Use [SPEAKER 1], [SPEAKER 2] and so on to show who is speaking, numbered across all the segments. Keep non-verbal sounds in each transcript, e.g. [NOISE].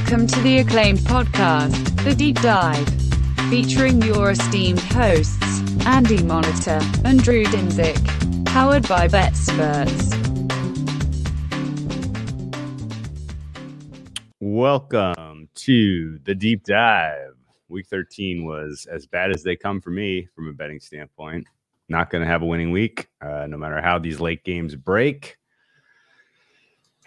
[SPEAKER 1] Welcome to the acclaimed podcast, The Deep Dive, featuring your esteemed hosts, Andy Monitor and Drew Dinzik, powered by BetSperts.
[SPEAKER 2] Welcome to the deep dive. Week 13 was as bad as they come for me from a betting standpoint. Not going to have a winning week, uh, no matter how these late games break.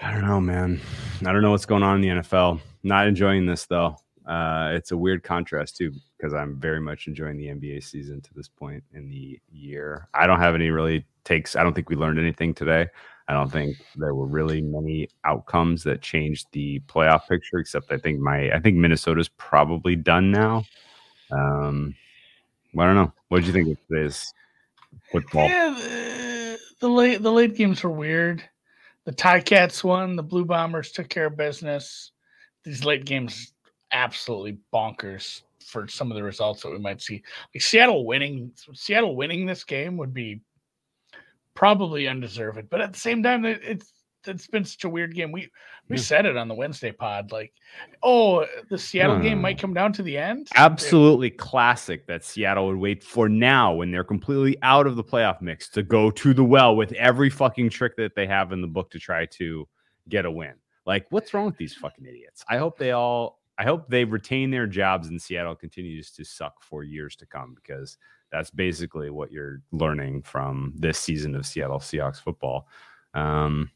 [SPEAKER 2] I don't know, man. I don't know what's going on in the NFL. Not enjoying this though. Uh, it's a weird contrast too because I'm very much enjoying the NBA season to this point in the year. I don't have any really takes. I don't think we learned anything today. I don't think there were really many outcomes that changed the playoff picture, except I think my I think Minnesota's probably done now. Um, I don't know. What did you think of today's football?
[SPEAKER 3] Yeah, the, the late the late games were weird. The Tie Cats won. The Blue Bombers took care of business. These late games absolutely bonkers for some of the results that we might see. Like Seattle winning, Seattle winning this game would be probably undeserved. But at the same time, it's it's been such a weird game. We we yeah. said it on the Wednesday pod, like, oh, the Seattle game might come down to the end.
[SPEAKER 2] Absolutely classic that Seattle would wait for now when they're completely out of the playoff mix to go to the well with every fucking trick that they have in the book to try to get a win. Like, what's wrong with these fucking idiots? I hope they all I hope they retain their jobs and Seattle continues to suck for years to come because that's basically what you're learning from this season of Seattle Seahawks football. Um,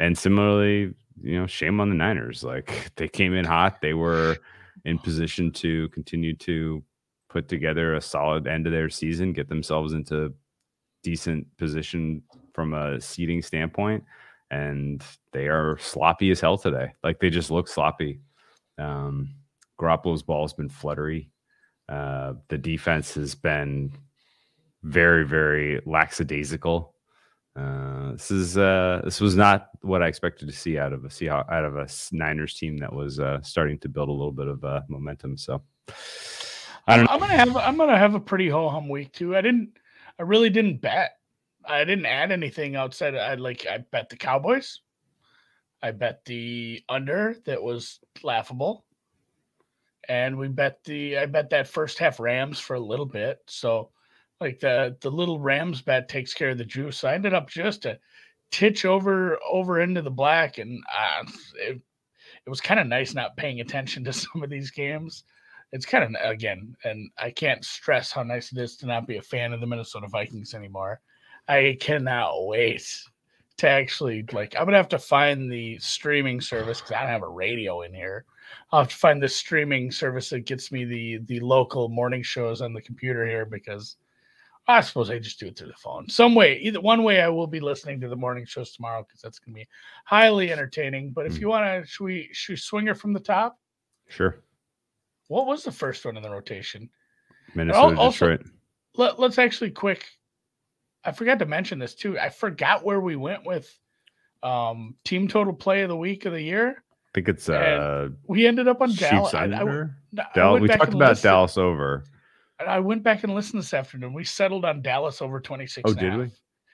[SPEAKER 2] and similarly, you know, shame on the Niners. Like they came in hot. They were in position to continue to put together a solid end of their season, get themselves into decent position from a seating standpoint. And they are sloppy as hell today. Like they just look sloppy. Um, Garoppolo's ball has been fluttery. Uh, the defense has been very, very lackadaisical. Uh, this is uh, this was not what I expected to see out of a Seahawks, out of a Niners team that was uh, starting to build a little bit of uh, momentum. So
[SPEAKER 3] I don't. Know. I'm gonna have I'm gonna have a pretty ho hum week too. I didn't. I really didn't bet. I didn't add anything outside. I like. I bet the Cowboys. I bet the under that was laughable. And we bet the I bet that first half Rams for a little bit. So like the the little Rams bet takes care of the juice. I ended up just a titch over over into the black, and uh, it, it was kind of nice not paying attention to [LAUGHS] some of these games. It's kind of again, and I can't stress how nice it is to not be a fan of the Minnesota Vikings anymore. I cannot wait to actually like I'm gonna have to find the streaming service because I don't have a radio in here. I'll have to find the streaming service that gets me the the local morning shows on the computer here because I suppose I just do it through the phone. Some way, either one way, I will be listening to the morning shows tomorrow because that's gonna be highly entertaining. But if mm. you want to, should we should we swing her from the top?
[SPEAKER 2] Sure.
[SPEAKER 3] What was the first one in the rotation?
[SPEAKER 2] Minnesota, also, Detroit.
[SPEAKER 3] Let, let's actually quick I forgot to mention this too. I forgot where we went with um, team total play of the week of the year.
[SPEAKER 2] I think it's uh
[SPEAKER 3] we ended up on Dallas. I, I,
[SPEAKER 2] Dallas. we talked about Dallas over.
[SPEAKER 3] I went back and listened this afternoon. We settled on Dallas over 26.
[SPEAKER 2] Oh, did we?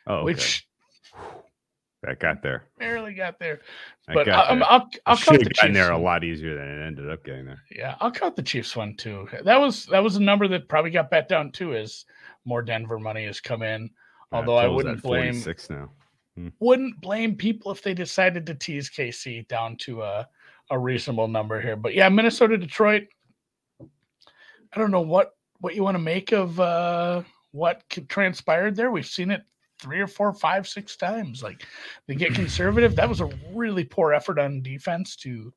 [SPEAKER 2] Oh, okay. which [SIGHS] that got there.
[SPEAKER 3] Barely got there. But got I'll, I'll, I'll,
[SPEAKER 2] count the Chiefs. there a lot easier than it ended up getting there.
[SPEAKER 3] Yeah, I'll count the Chiefs one too. That was that was a number that probably got bet down too as more Denver money has come in. Although I wouldn't blame
[SPEAKER 2] six now.
[SPEAKER 3] Hmm. Wouldn't blame people if they decided to tease KC down to a, a reasonable number here. But yeah, Minnesota, Detroit. I don't know what what you want to make of uh, what transpired there. We've seen it three or four, five, six times. Like they get [CLEARS THROAT] conservative. That was a really poor effort on defense to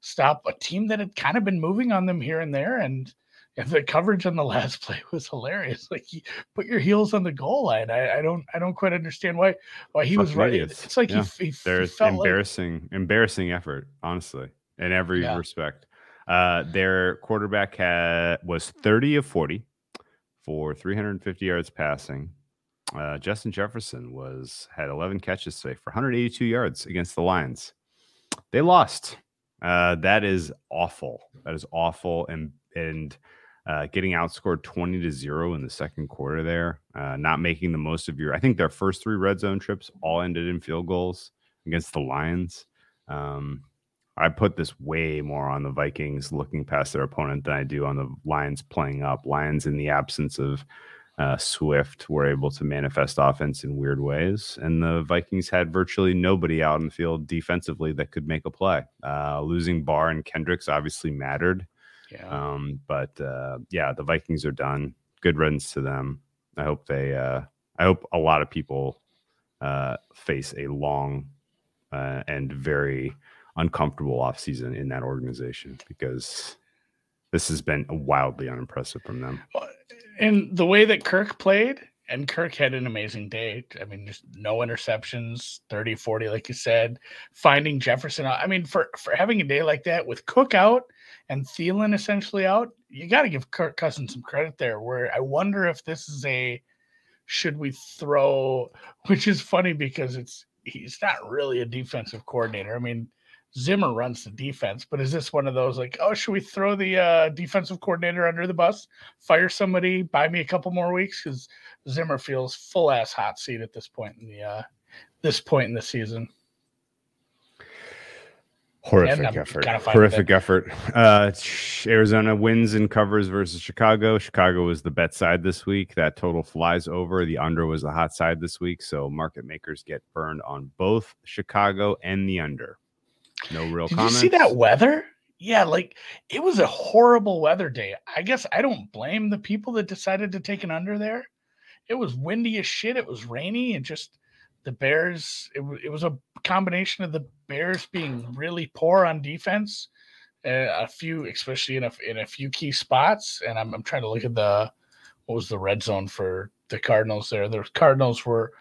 [SPEAKER 3] stop a team that had kind of been moving on them here and there. And [LAUGHS] the coverage on the last [LAUGHS] play was hilarious. Like he put your heels on the goal line. I, I don't I don't quite understand why why he Fuck was right. It's like yeah. he, he
[SPEAKER 2] there's embarrassing like... embarrassing effort, honestly, in every yeah. respect. Uh, their quarterback had was 30 of 40 for 350 yards passing. Uh, Justin Jefferson was had 11 catches today for 182 yards against the Lions. They lost. Uh, that is awful. That is awful, and and uh, getting outscored 20 to 0 in the second quarter there, uh, not making the most of your, I think their first three red zone trips all ended in field goals against the Lions. Um, I put this way more on the Vikings looking past their opponent than I do on the Lions playing up. Lions, in the absence of uh, Swift, were able to manifest offense in weird ways, and the Vikings had virtually nobody out in the field defensively that could make a play. Uh, losing Barr and Kendricks obviously mattered,
[SPEAKER 3] Yeah.
[SPEAKER 2] um, but uh, yeah, the Vikings are done. Good riddance to them. I hope they. Uh, I hope a lot of people uh, face a long uh, and very uncomfortable offseason in that organization because this has been wildly unimpressive from them.
[SPEAKER 3] and the way that Kirk played, and Kirk had an amazing day. I mean, just no interceptions, 30, 40, like you said, finding Jefferson. out. I mean, for, for having a day like that with Cook out and Thielen essentially out, you got to give Kirk Cousins some credit there. Where I wonder if this is a should we throw, [LAUGHS] which is funny because it's he's not really a defensive coordinator. I mean, Zimmer runs the defense, but is this one of those like, oh, should we throw the uh, defensive coordinator under the bus, fire somebody, buy me a couple more weeks? Because Zimmer feels full ass hot seat at this point in the uh, this point in the season.
[SPEAKER 2] Horrific effort.
[SPEAKER 3] kinda fine with
[SPEAKER 2] Horrific effort. Uh, Arizona wins and covers versus Chicago. Chicago was the bet side this week. That total flies over. The under was the hot side this week. So market makers get burned on both Chicago and the under. No real
[SPEAKER 3] Did
[SPEAKER 2] comments.
[SPEAKER 3] you see that weather? Yeah, like it was a horrible weather day. I guess I don't blame the people that decided to take an under there. It was windy as shit. It was rainy and just the Bears. It, it was a combination of the Bears being really poor on defense, uh, a few, especially in a in a few key spots. And I'm I'm trying to look at the what was the red zone for the Cardinals there. The Cardinals were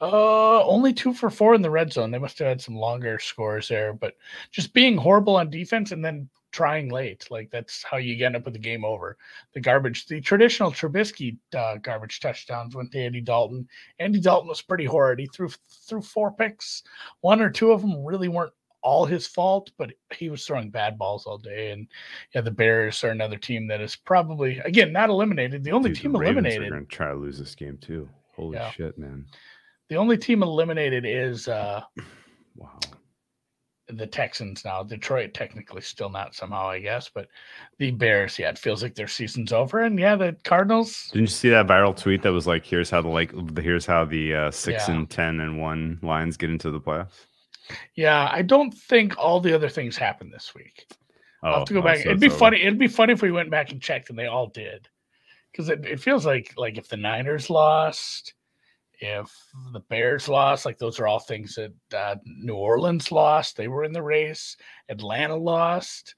[SPEAKER 3] uh only two for four in the red zone. They must have had some longer scores there, but just being horrible on defense and then trying late. Like that's how you end up with the game over. The garbage, the traditional Trubisky uh, garbage touchdowns went to Andy Dalton. Andy Dalton was pretty horrid. He threw threw four picks. One or two of them really weren't all his fault, but he was throwing bad balls all day. And yeah, the Bears are another team that is probably again not eliminated. The only
[SPEAKER 2] Dude, the
[SPEAKER 3] team
[SPEAKER 2] Ravens
[SPEAKER 3] eliminated.
[SPEAKER 2] Are to try to lose this game too. Holy
[SPEAKER 3] Yeah.
[SPEAKER 2] shit, man!
[SPEAKER 3] The only team eliminated is uh
[SPEAKER 2] Wow.
[SPEAKER 3] the Texans now. Detroit technically still not somehow, I guess, but the Bears, yeah, it feels like their season's over. And yeah, the Cardinals,
[SPEAKER 2] Didn't you see that viral tweet that was like, "Here's how the like, here's how the uh, six
[SPEAKER 3] Yeah.
[SPEAKER 2] and ten and one Lions get into the playoffs."
[SPEAKER 3] yeah, I don't think all the other things happened this week. I'll have to go
[SPEAKER 2] oh,
[SPEAKER 3] back.
[SPEAKER 2] so
[SPEAKER 3] It'd be
[SPEAKER 2] over.
[SPEAKER 3] funny. It'd be funny if we went back and checked and they all did. Because it, it feels like like if the Niners lost, if the Bears lost, like those are all things that uh, New Orleans lost. They were in the race. Atlanta lost.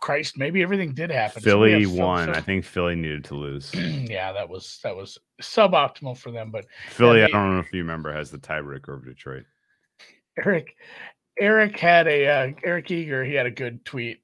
[SPEAKER 3] Christ, maybe everything did happen.
[SPEAKER 2] Philly
[SPEAKER 3] Phil-
[SPEAKER 2] won. I think Philly needed to lose. [CLEARS THROAT]
[SPEAKER 3] yeah, that was that was suboptimal for them. But
[SPEAKER 2] Philly, I
[SPEAKER 3] they-
[SPEAKER 2] don't know if you remember, has the tiebreaker over Detroit.
[SPEAKER 3] Eric Eric had a uh, Eric Eager. He had a good tweet.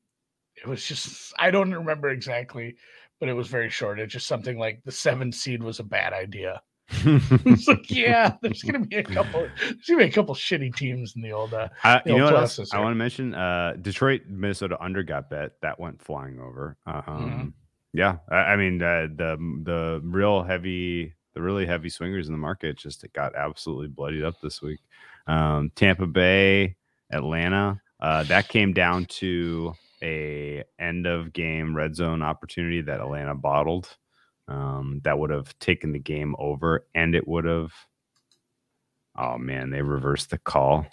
[SPEAKER 3] It was just I don't remember exactly, but it was very short. It's just something like the seven seed was a bad idea. [LAUGHS] It's like yeah, there's gonna be a couple. There's gonna be a couple shitty teams in the old. Uh,
[SPEAKER 2] I,
[SPEAKER 3] The
[SPEAKER 2] you know what else I want to mention? Uh, Detroit, Minnesota under got bet. That went flying over. Uh,
[SPEAKER 3] Mm-hmm.
[SPEAKER 2] Um, Yeah, I, I mean uh, the the real heavy, the really heavy swingers in the market just got absolutely bloodied up this week. Um, Tampa Bay, Atlanta. Uh, that came down to a end of game red zone opportunity that Atlanta bottled. Um, that would have taken the game over, and it would have. Oh man, they reversed the call.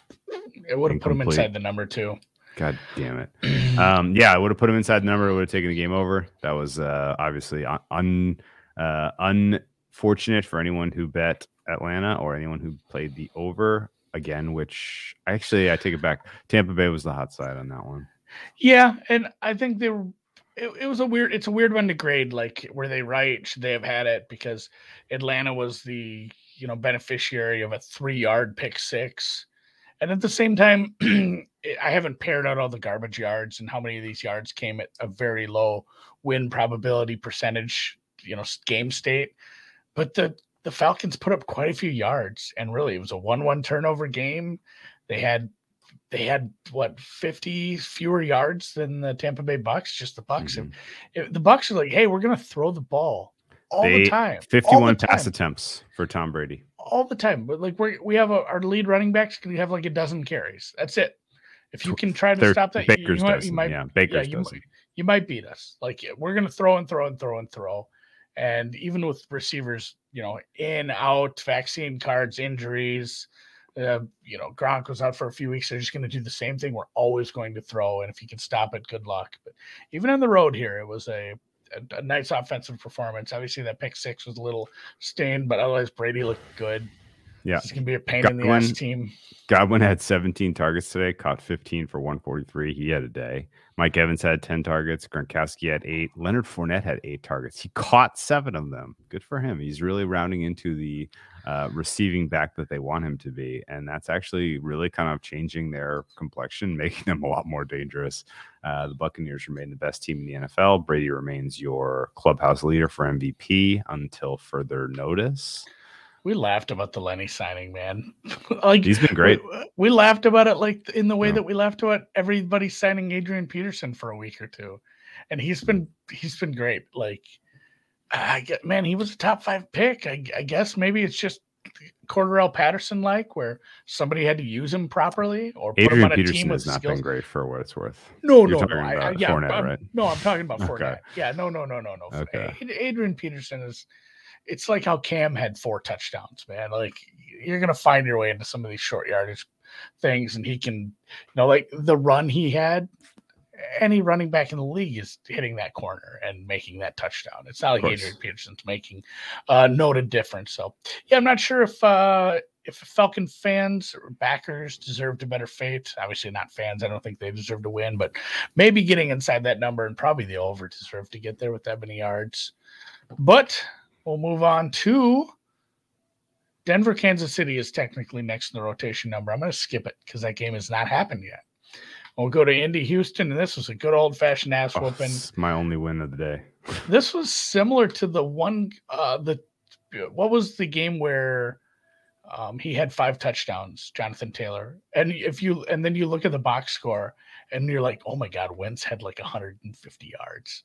[SPEAKER 3] it would have put them inside the number two.
[SPEAKER 2] God damn it. [CLEARS THROAT] Um, yeah, I would have put him inside the number. It would have taken the game over. That was uh, obviously un, un uh, unfortunate for anyone who bet Atlanta or anyone who played the over again. Which actually, I take it back. Tampa Bay was the hot side on that one.
[SPEAKER 3] Yeah, and I think they were. It, it was a weird. It's a weird one to grade. Like, were they right? Should they have had it? Because Atlanta was the you know beneficiary of a three-yard pick six, and at the same time, [CLEARS THROAT] I haven't paired out all the garbage yards and how many of these yards came at a very low win probability percentage. You know, game state, but the the Falcons put up quite a few yards, and really, it was a one-one turnover game. They had they had what 50 fewer yards than the Tampa Bay Bucks. Just the Bucks.
[SPEAKER 2] Mhm.
[SPEAKER 3] If- the Bucks are like, hey, we're gonna throw the ball all
[SPEAKER 2] They-
[SPEAKER 3] the time. all the
[SPEAKER 2] Fifty-one pass
[SPEAKER 3] time,
[SPEAKER 2] attempts for Tom Brady.
[SPEAKER 3] all the time. But like we we have a, our lead running backs can have like a dozen carries. That's it. If you can try to
[SPEAKER 2] They're-
[SPEAKER 3] stop that, you-
[SPEAKER 2] Baker's
[SPEAKER 3] you, might, you
[SPEAKER 2] doesn't.
[SPEAKER 3] might
[SPEAKER 2] yeah, Baker's
[SPEAKER 3] you,
[SPEAKER 2] doesn't.
[SPEAKER 3] might, you might beat us. Like we're gonna throw and throw and throw and throw. And even with receivers, you know, in, out, vaccine cards, injuries, uh, you know, Gronk was out for a few weeks. They're just going to do the same thing. We're always going to throw, and if you can stop it, good luck. But even on the road here, it was a, a, a nice offensive performance. Obviously, that pick six was a little stained, but otherwise, Brady looked good.
[SPEAKER 2] Yeah.
[SPEAKER 3] it's going to be a pain in the ass
[SPEAKER 2] Godwin-
[SPEAKER 3] team.
[SPEAKER 2] Godwin had 17 targets today, caught 15 for 143. He had a day. Mike Evans had 10 targets. Gronkowski had eight. Leonard Fournette had eight targets. He caught seven of them. Good for him. He's really rounding into the uh, receiving back that they want him to be. And that's actually really kind of changing their complexion, [LAUGHS] making them a lot more dangerous. Uh, the Buccaneers remain the best team in the NFL. Brady remains your clubhouse leader for MVP until further notice.
[SPEAKER 3] We laughed about the Lenny signing, man. [LAUGHS] like
[SPEAKER 2] He's been great.
[SPEAKER 3] We, we laughed about it like in the way
[SPEAKER 2] Yeah.
[SPEAKER 3] that we laughed about everybody signing Adrian Peterson for a week or two, and he's been he's been great. Like, I get man, he was a top five pick. I, I guess maybe it's just Cordarrelle Patterson like, where somebody had to use him properly or put him
[SPEAKER 2] Adrian
[SPEAKER 3] on a team
[SPEAKER 2] Peterson
[SPEAKER 3] with
[SPEAKER 2] has not
[SPEAKER 3] skills.
[SPEAKER 2] been great for what it's worth.
[SPEAKER 3] No,
[SPEAKER 2] You're
[SPEAKER 3] no, no. I, I, yeah,
[SPEAKER 2] Fournette,
[SPEAKER 3] I'm,
[SPEAKER 2] right?
[SPEAKER 3] no, I'm talking about [LAUGHS]
[SPEAKER 2] Okay.
[SPEAKER 3] Fournette. Yeah, no, no, no, no, no.
[SPEAKER 2] Okay.
[SPEAKER 3] Adrian Peterson is. It's like how Cam had four touchdowns, man. Like you're gonna find your way into some of these short yardage things, and he can, you know, like the run he had. Any running back in the league is hitting that corner and making that touchdown. It's not like. Adrian Peterson's making a noted difference. So, yeah, I'm not sure if uh, if Falcon fans or backers deserved a better fate. Obviously, not fans. I don't think they deserve to win, but maybe getting inside that number and probably the over deserved to get there with that many yards. But we'll move on to Denver, Kansas City is technically next in the rotation number. I'm going to skip it because that game has not happened yet. We'll go to Indy, Houston, and this was a good old fashioned ass
[SPEAKER 2] Oh,
[SPEAKER 3] whooping.
[SPEAKER 2] it's my only win of the day.
[SPEAKER 3] This was similar to the one uh the what was the game where um he had five touchdowns, Jonathan Taylor. And if you and then you look at the box score and you're like, "Oh my god, Wentz had like 150 yards."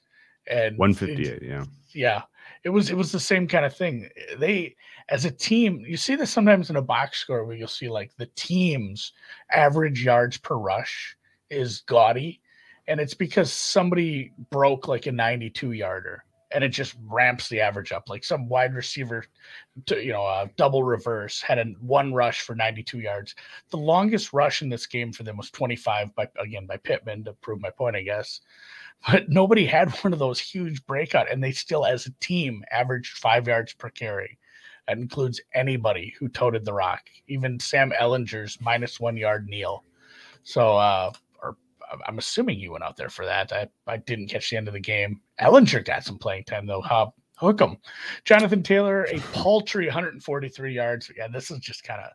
[SPEAKER 3] And it-
[SPEAKER 2] 158, yeah.
[SPEAKER 3] yeah it was it was the same kind of thing they as a team you see this sometimes in a box score where you'll see like the team's average yards per rush is gaudy and it's because somebody broke like a 92 yarder and it just ramps the average up. Like some wide receiver to, you know a double reverse had a one rush for 92 yards. The longest rush in this game for them was 25 by again by pittman to prove my point i guess. But nobody had [LAUGHS] one of those huge breakout and they still as a team averaged five yards per carry. That includes anybody who toted the rock. Even sam ehlinger's minus one yard kneel. So uh i'm assuming he went out there for that i, I didn't catch the end of the game ehlinger got some playing time though huh? hook him jonathan taylor a paltry 143 yards yeah this is just kind of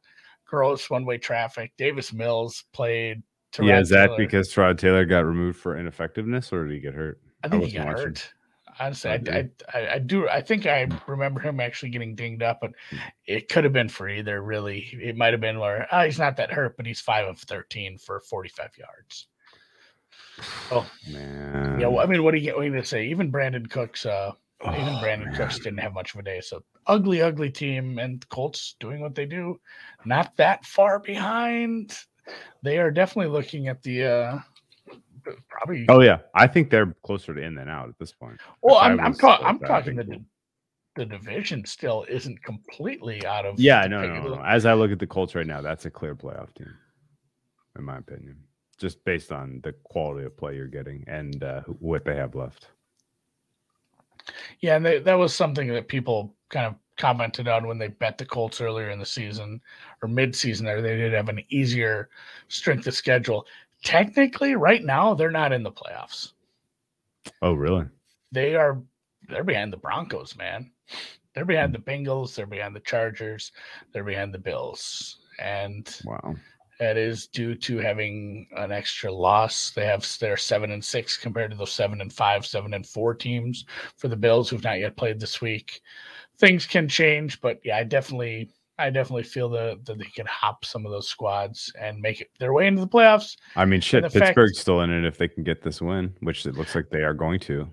[SPEAKER 3] gross one-way traffic davis mills played
[SPEAKER 2] yeah, is that
[SPEAKER 3] Taylor.
[SPEAKER 2] because Tyrod Taylor got removed for ineffectiveness or did he get hurt?
[SPEAKER 3] I think he got
[SPEAKER 2] watching.
[SPEAKER 3] hurt. Honestly,
[SPEAKER 2] Oh,
[SPEAKER 3] I, I, I, I do. I think I remember him actually getting dinged up, but
[SPEAKER 2] Hmm.
[SPEAKER 3] it could have been for either. Really, it might have been where oh, he's not that hurt, but he's five of thirteen for forty-five yards. Oh
[SPEAKER 2] Man.
[SPEAKER 3] yeah, well, I mean, what are you, what are you gonna say? Even Brandin Cooks, uh, even
[SPEAKER 2] Oh,
[SPEAKER 3] Brandin
[SPEAKER 2] man.
[SPEAKER 3] Cooks didn't have much of a day. So ugly, ugly team, and Colts doing what they do, not that far behind. They are definitely looking at the uh, probably
[SPEAKER 2] Oh yeah, I think they're closer to in than out at this point.
[SPEAKER 3] Well, I'm I'm, ta- I'm talking the the division still isn't completely out of
[SPEAKER 2] Yeah, no, no, no. As I look at the Colts right now, that's a clear playoff team, in my opinion. Just based on the quality of play you're getting and uh, what they have left.
[SPEAKER 3] Yeah, and they, that was something that people kind of commented on when they bet the Colts earlier in the season or mid-season. There, they did have an easier strength of schedule. Technically, right now they're not in the playoffs.
[SPEAKER 2] Oh, really?
[SPEAKER 3] They are they're behind the Broncos, man. They're behind the Bengals. They're behind the Chargers. They're behind the Bills, and
[SPEAKER 2] Wow.
[SPEAKER 3] That is due to having an extra loss. They have they're seven and six compared to those seven and five, seven and four teams for the Bills who've not yet played this week. Things can change, but yeah, I definitely I definitely feel that that they can hop some of those squads and make it their way into the playoffs.
[SPEAKER 2] I mean, shit,
[SPEAKER 3] the fact-
[SPEAKER 2] Pittsburgh's still in it if they can get this win, which it looks like they are going to.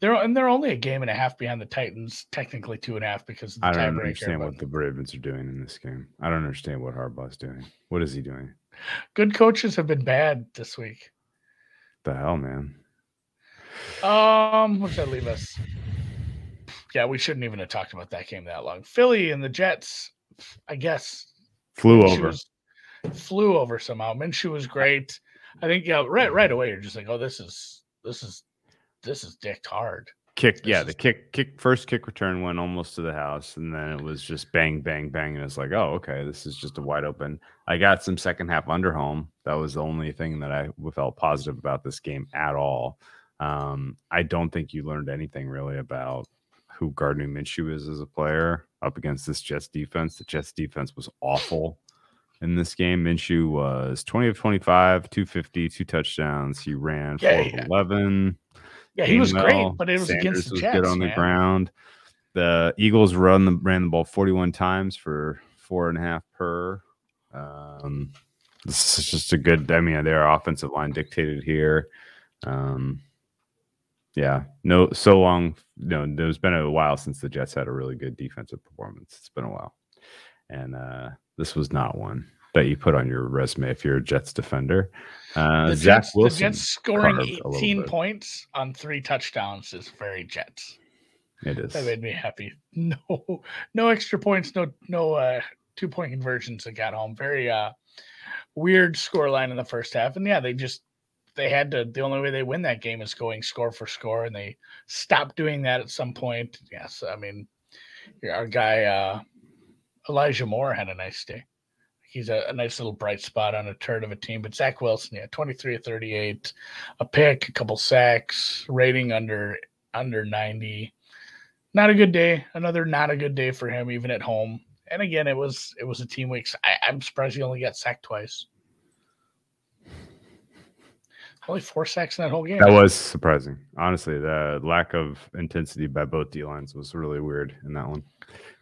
[SPEAKER 3] They're and they're only a game and a half behind the Titans, technically two and a half because of the
[SPEAKER 2] I don't understand what the Ravens are doing in this game. I don't understand what Harbaugh's doing. What is he doing?
[SPEAKER 3] Good coaches have been bad this week.
[SPEAKER 2] The hell, man.
[SPEAKER 3] Um, what does that leave us? Yeah, we shouldn't even have talked about that game that long. Philly and the Jets, I guess,
[SPEAKER 2] Flew
[SPEAKER 3] Minshew
[SPEAKER 2] over.
[SPEAKER 3] was- flew over somehow. Minshew was great. I think yeah, right right away you're just like, oh, this is this is this is dicked hard.
[SPEAKER 2] Kick,
[SPEAKER 3] This
[SPEAKER 2] yeah,
[SPEAKER 3] is-
[SPEAKER 2] the kick, kick, first kick return went almost to the house, and then it was just bang, bang, bang, and it's like, oh, okay, this is just a wide open. I got some second half under home. That was the only thing that I felt positive about this game at all. Um, I don't think you learned anything really about who Gardner Minshew is as a player up against this Jets defense. The Jets defense was awful in this game. Minshew was 20 of 25, 250, two touchdowns. He ran
[SPEAKER 3] Yeah,
[SPEAKER 2] 4
[SPEAKER 3] yeah.
[SPEAKER 2] of 11.
[SPEAKER 3] Yeah, he was great, but it was
[SPEAKER 2] Sanders
[SPEAKER 3] against the
[SPEAKER 2] was
[SPEAKER 3] Jets.
[SPEAKER 2] good on the ground. The Eagles run the ran the ball 41 times for four and a half per. Um, this is just a good. I mean, their offensive line dictated here. Um, yeah, no, so long. No, there's been a while since the Jets had a really good defensive performance. It's been a while, and uh, this was not one that you put on your resume if you're a Jets defender. Uh,
[SPEAKER 3] the
[SPEAKER 2] Zach
[SPEAKER 3] Jets,
[SPEAKER 2] Wilson.
[SPEAKER 3] the Jets scoring
[SPEAKER 2] carved a little
[SPEAKER 3] 18 points on three touchdowns is very Jets.
[SPEAKER 2] It is.
[SPEAKER 3] That made me happy. [LAUGHS] No, no extra points, no no uh two point conversions that got home. Very uh weird score line in the first half. And yeah, they just they had to the only way they win that game is going score for score, and they stopped doing that at some point. Yes, I mean our guy uh Elijah Moore had a nice day. He's a, a nice little bright spot on a turd of a team. But Zach Wilson, yeah, 23 of 38, a pick, a couple sacks, rating under under 90 not a good day. Another not a good day for him, even at home. And again, it was it was a team week. I, I'm surprised he only got sacked twice. Only four sacks in that whole game.
[SPEAKER 2] That was surprising. Honestly, the lack of intensity by both D lines was really weird in that one.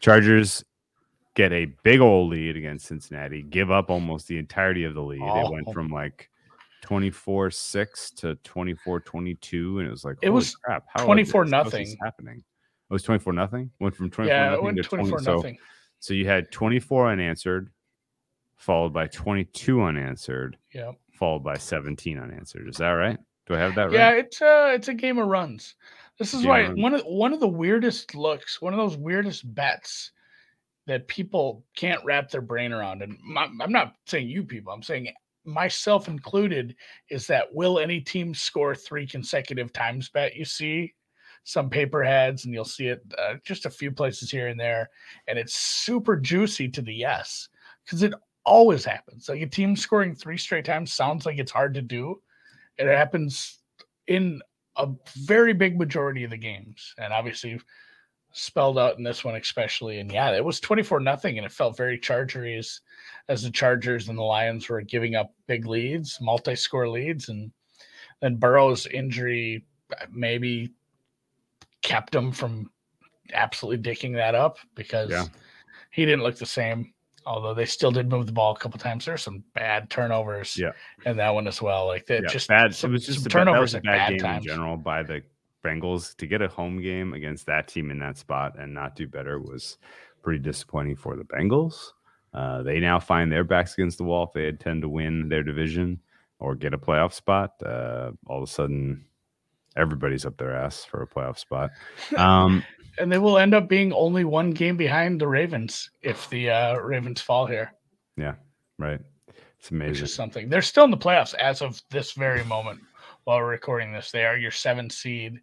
[SPEAKER 2] Chargers get a big old lead against Cincinnati, give up almost the entirety of the lead. It went
[SPEAKER 3] Oh.
[SPEAKER 2] from like 24 6 to 24 22. And it was like,
[SPEAKER 3] It was
[SPEAKER 2] crap. How is
[SPEAKER 3] 24
[SPEAKER 2] this- how is this
[SPEAKER 3] nothing.
[SPEAKER 2] happening? It was 24 nothing. Went from 24
[SPEAKER 3] yeah,
[SPEAKER 2] nothing to
[SPEAKER 3] 24
[SPEAKER 2] 20. So,
[SPEAKER 3] nothing.
[SPEAKER 2] so you had 24 unanswered, followed by 22 unanswered,
[SPEAKER 3] Yeah,
[SPEAKER 2] followed by 17 unanswered. Is that right? Do I have that right?
[SPEAKER 3] yeah. It's a it's a game of runs. This is
[SPEAKER 2] Game
[SPEAKER 3] why
[SPEAKER 2] runs.
[SPEAKER 3] one of one of the weirdest looks, one of those weirdest bets that people can't wrap their brain around. And my, I'm not saying you people. I'm saying myself included. Is that will any team score three consecutive times? Bet you see some paper heads, and you'll see it uh, just a few places here and there, and it's super juicy to the yes because it always happens. Like a team scoring three straight times sounds like it's hard to do. It happens in a very big majority of the games, and obviously spelled out in this one especially. And yeah, it was twenty four nothing, and it felt very Chargery as as the Chargers and the Lions were giving up big leads, multi score leads, and then Burrow's injury maybe kept him from absolutely dicking that up because
[SPEAKER 2] Yeah.
[SPEAKER 3] he didn't look the same. Although they still did move the ball a couple times, there's some bad turnovers
[SPEAKER 2] Yeah.
[SPEAKER 3] in that one as well. Like that,
[SPEAKER 2] Yeah,
[SPEAKER 3] just
[SPEAKER 2] bad.
[SPEAKER 3] some-
[SPEAKER 2] it was just
[SPEAKER 3] some
[SPEAKER 2] a bad, that
[SPEAKER 3] turnovers
[SPEAKER 2] was a bad,
[SPEAKER 3] bad
[SPEAKER 2] game
[SPEAKER 3] times.
[SPEAKER 2] in general by the Bengals to get a home game against that team in that spot and not do better was pretty disappointing for the Bengals. Uh, they now find their backs against the wall if they intend to win their division or get a playoff spot. Uh, all of a sudden, everybody's up their ass for a playoff spot. Um, [LAUGHS]
[SPEAKER 3] and they will end up being only one game behind the Ravens if the uh, Ravens fall here,
[SPEAKER 2] yeah, right. It's
[SPEAKER 3] which
[SPEAKER 2] amazing.
[SPEAKER 3] is something. They're still in the playoffs as of this very moment while we're recording this. They are your seventh seed.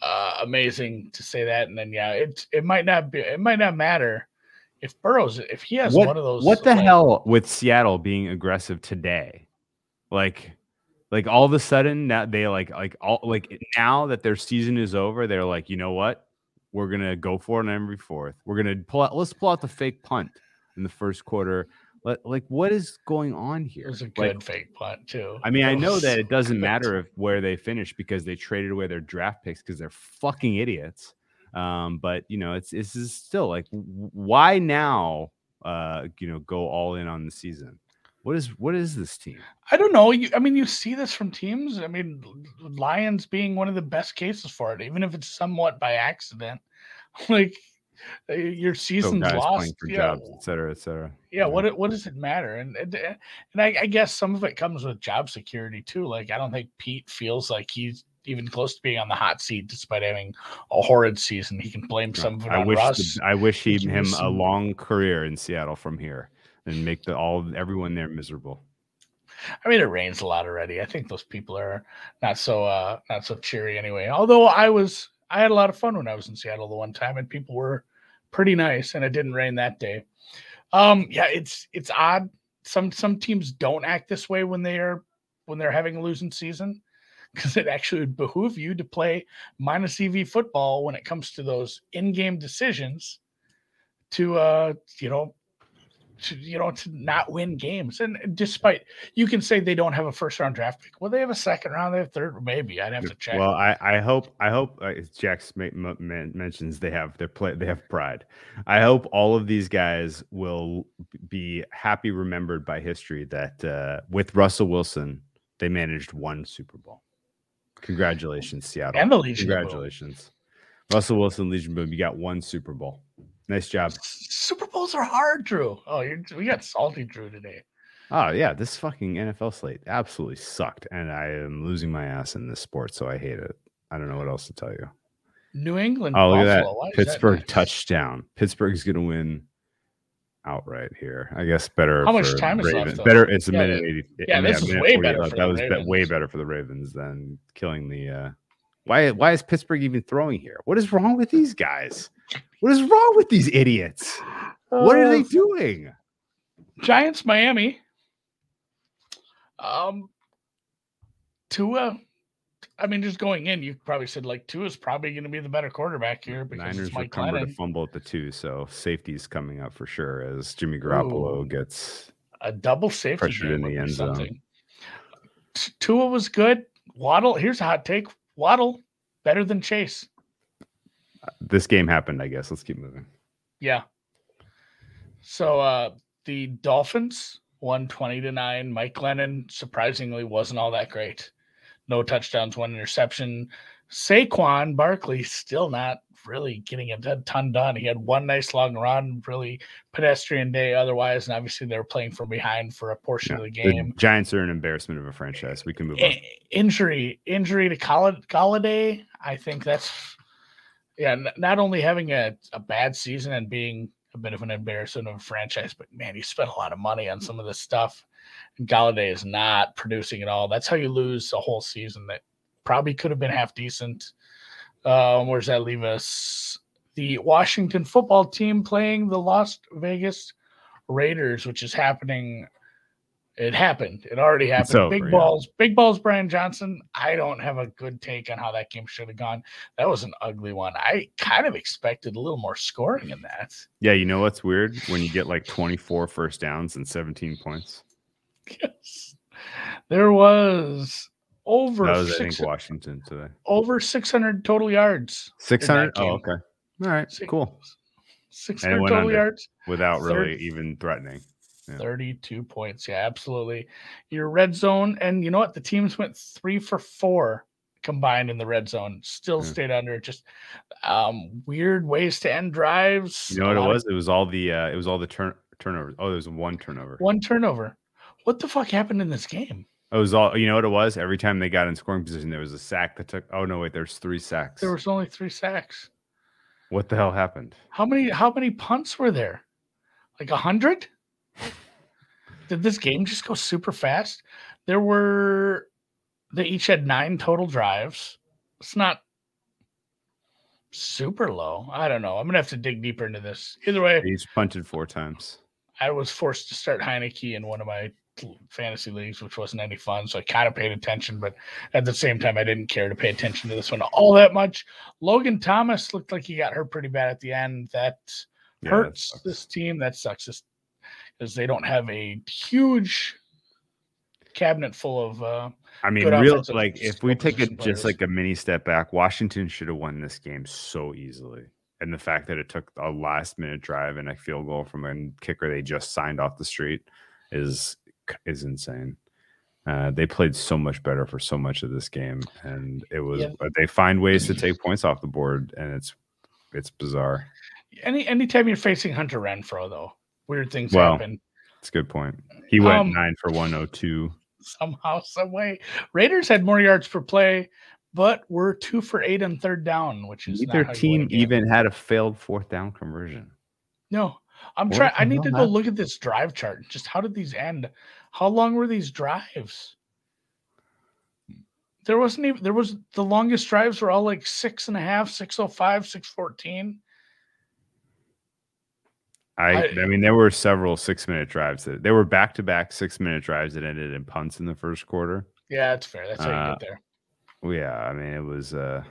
[SPEAKER 3] Uh, amazing to say that, and then yeah, it it might not be, it might not matter if Burrows if he has
[SPEAKER 2] what,
[SPEAKER 3] one of those.
[SPEAKER 2] what the
[SPEAKER 3] like-
[SPEAKER 2] hell with Seattle being aggressive today? Like, like all of a sudden now they like like all like now that their season is over, they're like, you know what? We're gonna go for it on every fourth. We're gonna pull out. Let's pull out the fake punt in the first quarter. Let, like, what is going on here?
[SPEAKER 3] It was a
[SPEAKER 2] Like,
[SPEAKER 3] good fake punt too.
[SPEAKER 2] I mean, I know that [LAUGHS] it doesn't matter if where they finish because they traded away their draft picks because they're fucking idiots. Um, but you know, it's this is still like, why now? Uh, you know, go all in on the season. What is what is this team?
[SPEAKER 3] I don't know. You, I mean, you see this from teams. I mean, Lions being one of the best cases for it, even if it's somewhat by accident. [LAUGHS] Like your season's
[SPEAKER 2] guys
[SPEAKER 3] lost.
[SPEAKER 2] for
[SPEAKER 3] yeah,
[SPEAKER 2] jobs, et cetera, et cetera.
[SPEAKER 3] yeah. What what does it matter? And and, and I, I guess some of it comes with job security too. Like I don't think Pete feels like he's even close to being on the hot seat despite having a horrid season. He can blame some of it
[SPEAKER 2] I
[SPEAKER 3] on
[SPEAKER 2] wish
[SPEAKER 3] Russ.
[SPEAKER 2] the, I wish he him a long career in Seattle from here and make the all everyone there miserable.
[SPEAKER 3] I mean, it rains a lot already. I think those people are not so uh not so cheery anyway. Although I was I had a lot of fun when I was in Seattle the one time and people were pretty nice and it didn't rain that day. Um yeah, it's it's odd. Some some teams don't act this way when they are when they're having a losing season because it actually would behoove you to play minus EV football when it comes to those in-game decisions to uh you know to you know to not win games and despite you can say they don't have a first round draft pick well they have a second round they have third maybe i'd have to check
[SPEAKER 2] Well, I, I hope I hope uh, Jax ma- ma- man- mentions they have their play they have pride. I hope all of these guys will be happy remembered by history that uh, with Russell Wilson they managed one Super Bowl. Congratulations, Seattle.
[SPEAKER 3] and the legion.
[SPEAKER 2] Congratulations, Russell Wilson, Legion Boom. You got one Super Bowl. Nice job.
[SPEAKER 3] super bowls are hard drew oh you're, we got salty drew today
[SPEAKER 2] Oh yeah, this fucking NFL slate absolutely sucked, and I am losing my ass in this sport, so I hate it. I don't know what else to tell you.
[SPEAKER 3] new england
[SPEAKER 2] Oh, look at
[SPEAKER 3] Buffalo. Why
[SPEAKER 2] that
[SPEAKER 3] is
[SPEAKER 2] Pittsburgh
[SPEAKER 3] next?
[SPEAKER 2] touchdown. Pittsburgh's gonna win outright here. I guess better.
[SPEAKER 3] How much time is left,
[SPEAKER 2] Ravens.
[SPEAKER 3] though?
[SPEAKER 2] Better. It's a
[SPEAKER 3] Yeah,
[SPEAKER 2] minute eighty.
[SPEAKER 3] yeah, this is way better
[SPEAKER 2] That was be- way better for the Ravens than killing the. uh Why? Why is Pittsburgh even throwing here? What is wrong with these guys? What is wrong with these idiots? What are they
[SPEAKER 3] Uh,
[SPEAKER 2] doing?
[SPEAKER 3] giants miami um Tua, I mean, just going in, you probably said like two is probably going to be the better quarterback here because
[SPEAKER 2] Niners
[SPEAKER 3] Mike
[SPEAKER 2] recovered a fumble at the two, so safety's coming up for sure as Jimmy Garoppolo
[SPEAKER 3] Ooh.
[SPEAKER 2] gets.
[SPEAKER 3] a double safety
[SPEAKER 2] Pressured in the end zone.
[SPEAKER 3] something. Tua was good. Waddle, here's a hot take. Waddle better than Chase.
[SPEAKER 2] This game happened, I guess. Let's keep moving.
[SPEAKER 3] Yeah. So uh the Dolphins won 20 to 9. Mike Glennon surprisingly wasn't all that great. No touchdowns, one interception. Saquon Barkley still not really getting a ton- ton done. He had one nice long run, really pedestrian day otherwise, and obviously they were playing from behind for a portion of the
[SPEAKER 2] The
[SPEAKER 3] game.
[SPEAKER 2] Giants are an embarrassment of a franchise. We can move on.
[SPEAKER 3] Injury injury to Golladay. I think that's yeah. Not only having a, a bad season and being a bit of an embarrassment of a franchise, but man, you spent a lot of money on some of this stuff. And Golladay is not producing at all. That's how you lose a whole season that probably could have been half decent. Um, where does that leave us? The Washington football team playing the Las Vegas Raiders, which is happening. It happened. It already happened.
[SPEAKER 2] over,
[SPEAKER 3] big
[SPEAKER 2] yeah.
[SPEAKER 3] balls, big balls, Brian Johnson. I don't have a good take on how that game should have gone. That was an ugly one. I kind of expected a little more scoring in that.
[SPEAKER 2] Yeah, you know what's weird? When you get like 24 first downs and 17 points. [LAUGHS]
[SPEAKER 3] Yes. There was over
[SPEAKER 2] That was, I think, Washington today.
[SPEAKER 3] over 600 total yards.
[SPEAKER 2] 600? Oh, okay. All right,
[SPEAKER 3] Six-
[SPEAKER 2] cool.
[SPEAKER 3] 600 total yards.
[SPEAKER 2] Without really even threatening. Yeah.
[SPEAKER 3] 32 points. Yeah, absolutely. Your red zone. And you know what? The teams went three for four combined in the red zone. Still
[SPEAKER 2] Yeah.
[SPEAKER 3] stayed under. Just um, weird ways to end drives.
[SPEAKER 2] You know what it
[SPEAKER 3] lot of-
[SPEAKER 2] was? It was all the uh, it was all the turn turnovers. Oh, there was one turnover.
[SPEAKER 3] One turnover. What the fuck happened in this game?
[SPEAKER 2] It was all you know what it was? Every time they got in scoring position, there was a sack that took oh no, wait, there's three sacks.
[SPEAKER 3] There was only three sacks.
[SPEAKER 2] what the hell happened?
[SPEAKER 3] How many how many punts were there? Like a hundred? Did this game just go super fast? There were they each had nine total drives. It's not super low. I don't know. I'm gonna have to dig deeper into this. Either way,
[SPEAKER 2] he's punted four times.
[SPEAKER 3] I was forced to start Heinicke in one of my fantasy leagues, which wasn't any fun. So I kind of paid attention, but at the same time, I didn't care to pay attention to this one all that much. Logan Thomas looked like he got hurt pretty bad at the end. That
[SPEAKER 2] Yeah,
[SPEAKER 3] hurts
[SPEAKER 2] sucks.
[SPEAKER 3] this team. That sucks because they don't have a huge cabinet full of. Uh,
[SPEAKER 2] I mean, real like if we take
[SPEAKER 3] it
[SPEAKER 2] just like a mini step back, Washington should have won this game so easily. And the fact that it took a last minute drive and a field goal from a kicker they just signed off the street is is insane. Uh, they played so much better for so much of this game, and it was
[SPEAKER 3] Yeah.
[SPEAKER 2] they find ways to take points off the board, and it's it's bizarre.
[SPEAKER 3] Any anytime you're facing Hunter Renfrow, though, weird things
[SPEAKER 2] Well,
[SPEAKER 3] happen
[SPEAKER 2] It's a good point. He went
[SPEAKER 3] Um,
[SPEAKER 2] nine for 102.
[SPEAKER 3] somehow, some way. Raiders had more yards per play, but were two for eight on third down, which is
[SPEAKER 2] Neither
[SPEAKER 3] not how you win a
[SPEAKER 2] team even had a failed fourth down conversion.
[SPEAKER 3] No, I'm trying. I need to go look at this drive chart. Just how did these end? How long were these drives? There wasn't even. There was the longest drives were all like six and a half, six oh five, six fourteen.
[SPEAKER 2] I,
[SPEAKER 3] I-
[SPEAKER 2] mean, there were several six minute drives that there were back to back six minute drives that ended in punts in the first quarter.
[SPEAKER 3] Yeah, that's fair. That's how you
[SPEAKER 2] Uh,
[SPEAKER 3] get there.
[SPEAKER 2] Yeah, I mean, it was uh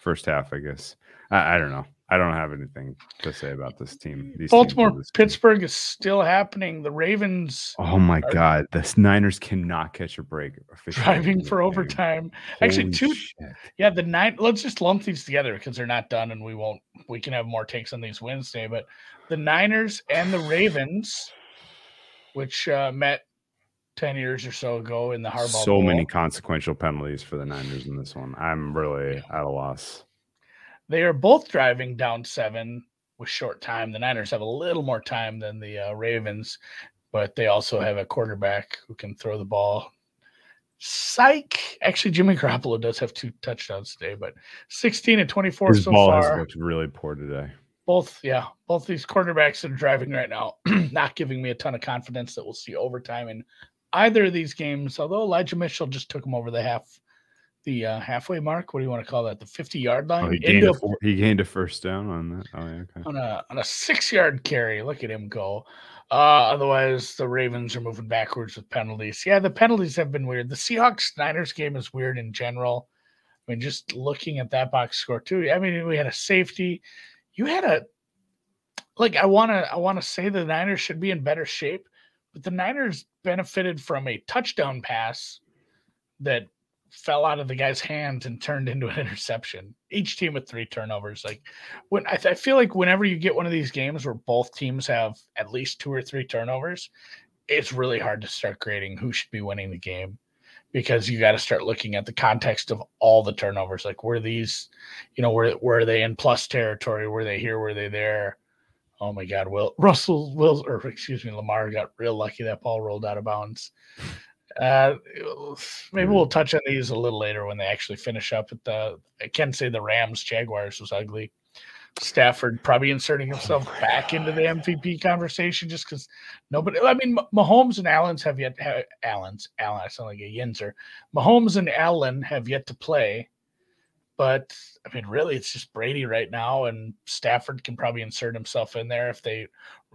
[SPEAKER 2] first half, I guess. I, I don't know. I don't have anything to say about this team. These
[SPEAKER 3] Baltimore,
[SPEAKER 2] this.
[SPEAKER 3] Pittsburgh is still happening. The Ravens
[SPEAKER 2] Oh my
[SPEAKER 3] are-
[SPEAKER 2] god, the Niners cannot catch a break.
[SPEAKER 3] driving for
[SPEAKER 2] game.
[SPEAKER 3] overtime. Actually, two.
[SPEAKER 2] shit.
[SPEAKER 3] Yeah, the nine. Let's just lump these together because they're not done, and we won't. We can have more takes on these Wednesday. But the Niners and the Ravens, which uh, met ten years or so ago in the Harbaugh.
[SPEAKER 2] So
[SPEAKER 3] Bowl,
[SPEAKER 2] many consequential penalties for the Niners in this one. I'm really at a loss.
[SPEAKER 3] They are both driving down seven with short time. The Niners have a little more time than the uh, Ravens, but they also have a quarterback who can throw the ball. Psych. Actually, Jimmy Garoppolo does have two touchdowns today, but 16 and 24
[SPEAKER 2] His
[SPEAKER 3] so
[SPEAKER 2] ball
[SPEAKER 3] far.
[SPEAKER 2] has looked really poor today.
[SPEAKER 3] both yeah both these quarterbacks that are driving right now [CLEARS THROAT] not giving me a ton of confidence that we'll see overtime in either of these games although elijah mitchell just took him over the half the uh, halfway mark? What do you want to call that? The 50 yard line?
[SPEAKER 2] Oh, he gained a four, he gained a first down on that. Oh, yeah, okay.
[SPEAKER 3] on a on a six yard carry. Look at him go. Uh otherwise the ravens are moving backwards with penalties. Yeah the penalties have been weird. The seahawks niners game is weird in general. I mean just looking at that box score too i mean we had a safety. You had a like i want to i want to say the niners should be in better shape but the niners benefited from a touchdown pass that fell out of the guy's hands and turned into an [LAUGHS] interception. Each team with three turnovers. Like when I, I feel like whenever you get one of these games where both teams have at least two or three turnovers it's really hard to start grading who should be winning the game because you got to start looking at the context of all the turnovers. Like were these you know were, were they in plus territory? Were they here? Were they there? Oh my god. Will russell will or excuse me lamar got real lucky that ball rolled out of bounds uh maybe we'll touch on these a little later when they actually finish up at the i can say the rams jaguars was ugly. Stafford probably inserting himself back into the mvp conversation just because nobody i mean Mah- mahomes and allen's have yet ha, allen's allen i sound like a yinzer. Mahomes and allen have yet to play but I mean, really, it's just Brady right now, and Stafford can probably insert himself in there if they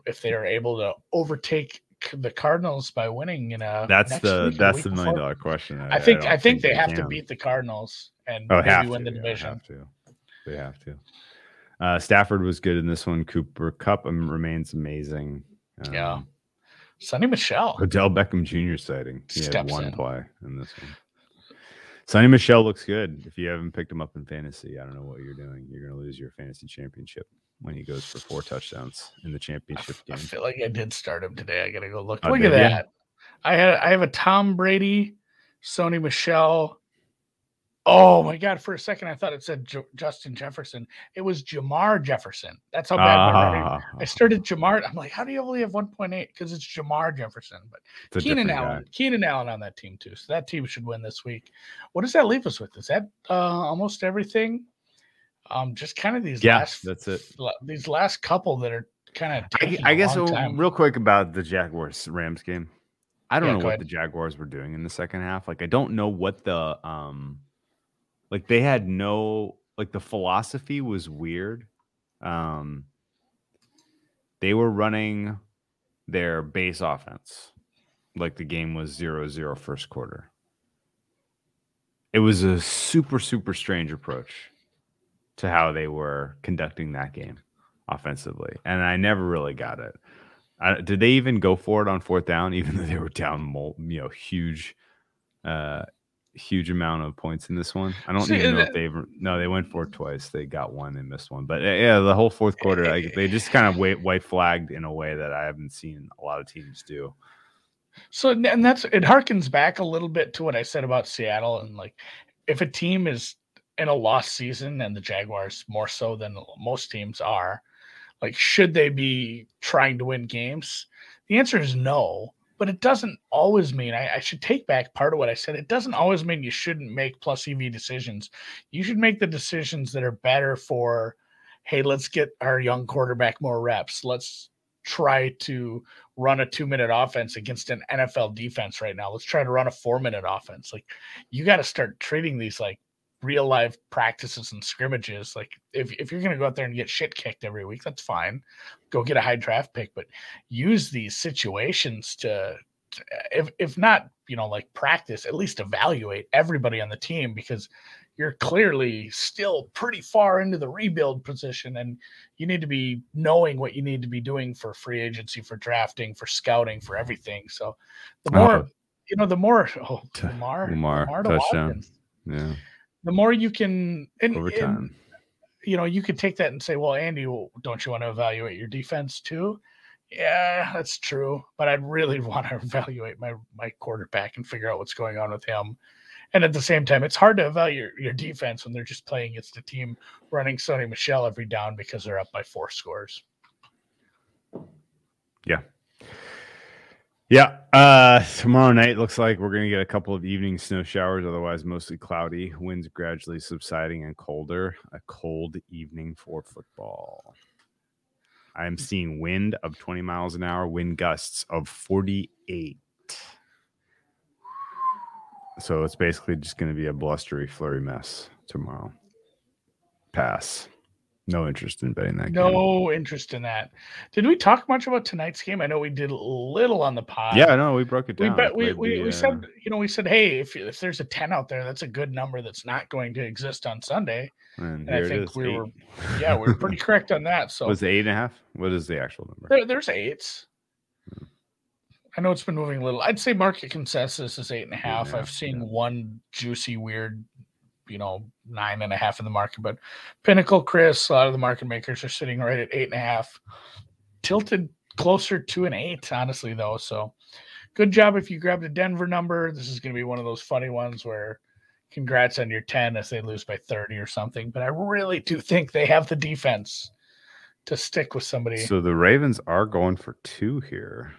[SPEAKER 3] if they are able to overtake the Cardinals by winning. In a
[SPEAKER 2] That's the that's the million dollar question.
[SPEAKER 3] I think
[SPEAKER 2] don't
[SPEAKER 3] I think they
[SPEAKER 2] they
[SPEAKER 3] have to beat the Cardinals and
[SPEAKER 2] Oh,
[SPEAKER 3] maybe
[SPEAKER 2] have
[SPEAKER 3] win
[SPEAKER 2] to,
[SPEAKER 3] the
[SPEAKER 2] yeah,
[SPEAKER 3] division.
[SPEAKER 2] have to. They have to. Uh, Stafford was good in this one. Cooper Kupp um, remains amazing. Um,
[SPEAKER 3] Yeah. Sony Michel.
[SPEAKER 2] Odell Beckham Jr. sighting. He had one
[SPEAKER 3] in.
[SPEAKER 2] play in this one. Sony Michel looks good. If you haven't picked him up in fantasy, I don't know what you're doing. You're going to lose your fantasy championship when he goes for four touchdowns in the championship
[SPEAKER 3] I
[SPEAKER 2] game.
[SPEAKER 3] I feel like I did start him today. I gotta go look.
[SPEAKER 2] Oh,
[SPEAKER 3] look at that. I had I have a Tom Brady, Sony Michel. Oh my god! For a second, I thought it said Ju- Justin Jefferson. It was Jamar Jefferson. That's how bad.
[SPEAKER 2] Ah,
[SPEAKER 3] I started Jamar. I'm like, how do you only have 1.8? Because it's Jamar Jefferson. But Keenan
[SPEAKER 2] different guy.
[SPEAKER 3] Allen, Keenan Allen on that team too. So that team should win this week. What does that leave us with? Is that uh, almost everything? Um, just kind of these
[SPEAKER 2] Yeah,
[SPEAKER 3] last
[SPEAKER 2] that's it.
[SPEAKER 3] these last couple that are kind of.
[SPEAKER 2] I, I guess uh, real quick about the Jaguars Rams game. I don't
[SPEAKER 3] Yeah,
[SPEAKER 2] know what
[SPEAKER 3] ahead.
[SPEAKER 2] the Jaguars were doing in the second half. Like I don't know what the um like they had no like the philosophy was weird. Um they were running their base offense like the game was 0-0 first quarter. It was a super super strange approach to how they were conducting that game offensively, and I never really got it. I, did they even go for it on fourth down, [LAUGHS] even though they were down, you know, huge, uh, huge amount of points in this one? I don't
[SPEAKER 3] See,
[SPEAKER 2] even know if they no, they went for it twice. They got one and missed one, but uh, yeah, the whole fourth quarter, like, they just kind of white white flagged in a way that I haven't seen a lot of teams do.
[SPEAKER 3] So and that's it harkens back a little bit to what I said about Seattle and like if a team is in a lost season and the Jaguars more so than most teams are, Like, should they be trying to win games? The answer is no, but it doesn't always mean I, I, should take back part of what I said. It doesn't always mean you shouldn't make plus EV decisions. You should make the decisions that are better for, hey, let's get our young quarterback more reps. Let's try to run a two minute offense against an NFL defense right now. Let's try to run a four minute offense. Like you got to start treating these like real life practices and scrimmages. Like if, if you're going to go out there and get shit kicked every week, that's fine. Go get a high draft pick, but use these situations to, to if, if not, you know, like practice, at least evaluate everybody on the team because you're clearly still pretty far into the rebuild position and you need to be knowing what you need to be doing for free agency for drafting for scouting for everything so the more uh, you know the more oh Lamar,
[SPEAKER 2] Lamar, Lamar touchdown yeah
[SPEAKER 3] the more you can
[SPEAKER 2] and, overtime and,
[SPEAKER 3] you know you could take that and say well Andy well, don't you want to evaluate your defense too yeah that's true but I'd really [LAUGHS] want to evaluate my my quarterback and figure out what's going on with him and at the same time, it's hard to evaluate your, your defense when they're just playing against a team running Sony Michel every down because they're up by four scores.
[SPEAKER 2] Yeah. Yeah. Uh, tomorrow night looks like we're going to get a couple of evening snow showers, otherwise, mostly cloudy. Winds gradually subsiding and colder. A cold evening for football. I'm seeing wind of 20 miles an hour, wind gusts of 48. So it's basically just going to be a blustery, flurry mess tomorrow. Pass. No interest in betting that.
[SPEAKER 3] No game. interest in that. Did we talk much about tonight's game? I know we did a little on the pod.
[SPEAKER 2] Yeah, no, we broke it down.
[SPEAKER 3] We bet, we, we, the, we uh... said you know we said hey if if there's a ten out there that's a good number that's not going to exist on Sunday.
[SPEAKER 2] And, and I think
[SPEAKER 3] we eight. were yeah we were pretty [LAUGHS] correct on that. So
[SPEAKER 2] was it eight and a half? What is the actual number?
[SPEAKER 3] There, there's eights. I know it's been moving a little. I'd say market consensus is eight and a half. Yeah, I've seen yeah. one juicy, weird, you know, nine and a half in the market, but Pinnacle, Chris, a lot of the market makers are sitting right at eight and a half, tilted closer to an eight, honestly, though. So good job if you grabbed a Denver number. This is going to be one of those funny ones where congrats on your 10 as they lose by 30 or something. But I really do think they have the defense to stick with somebody.
[SPEAKER 2] So the Ravens are going for two here.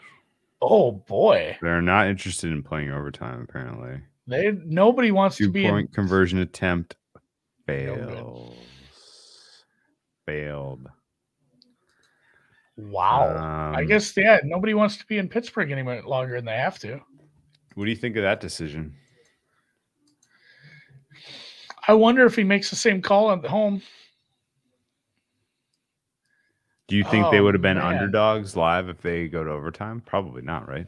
[SPEAKER 3] Oh boy,
[SPEAKER 2] they're not interested in playing overtime. Apparently,
[SPEAKER 3] they nobody wants
[SPEAKER 2] Two
[SPEAKER 3] to be
[SPEAKER 2] point in... conversion attempt fails. Failed.
[SPEAKER 3] Wow. Um, I guess yeah, nobody wants to be in Pittsburgh any longer than they have to.
[SPEAKER 2] What do you think of that decision?
[SPEAKER 3] I wonder if he makes the same call at home.
[SPEAKER 2] Do you think oh, they would have been man. underdogs live if they go to overtime? Probably not, right?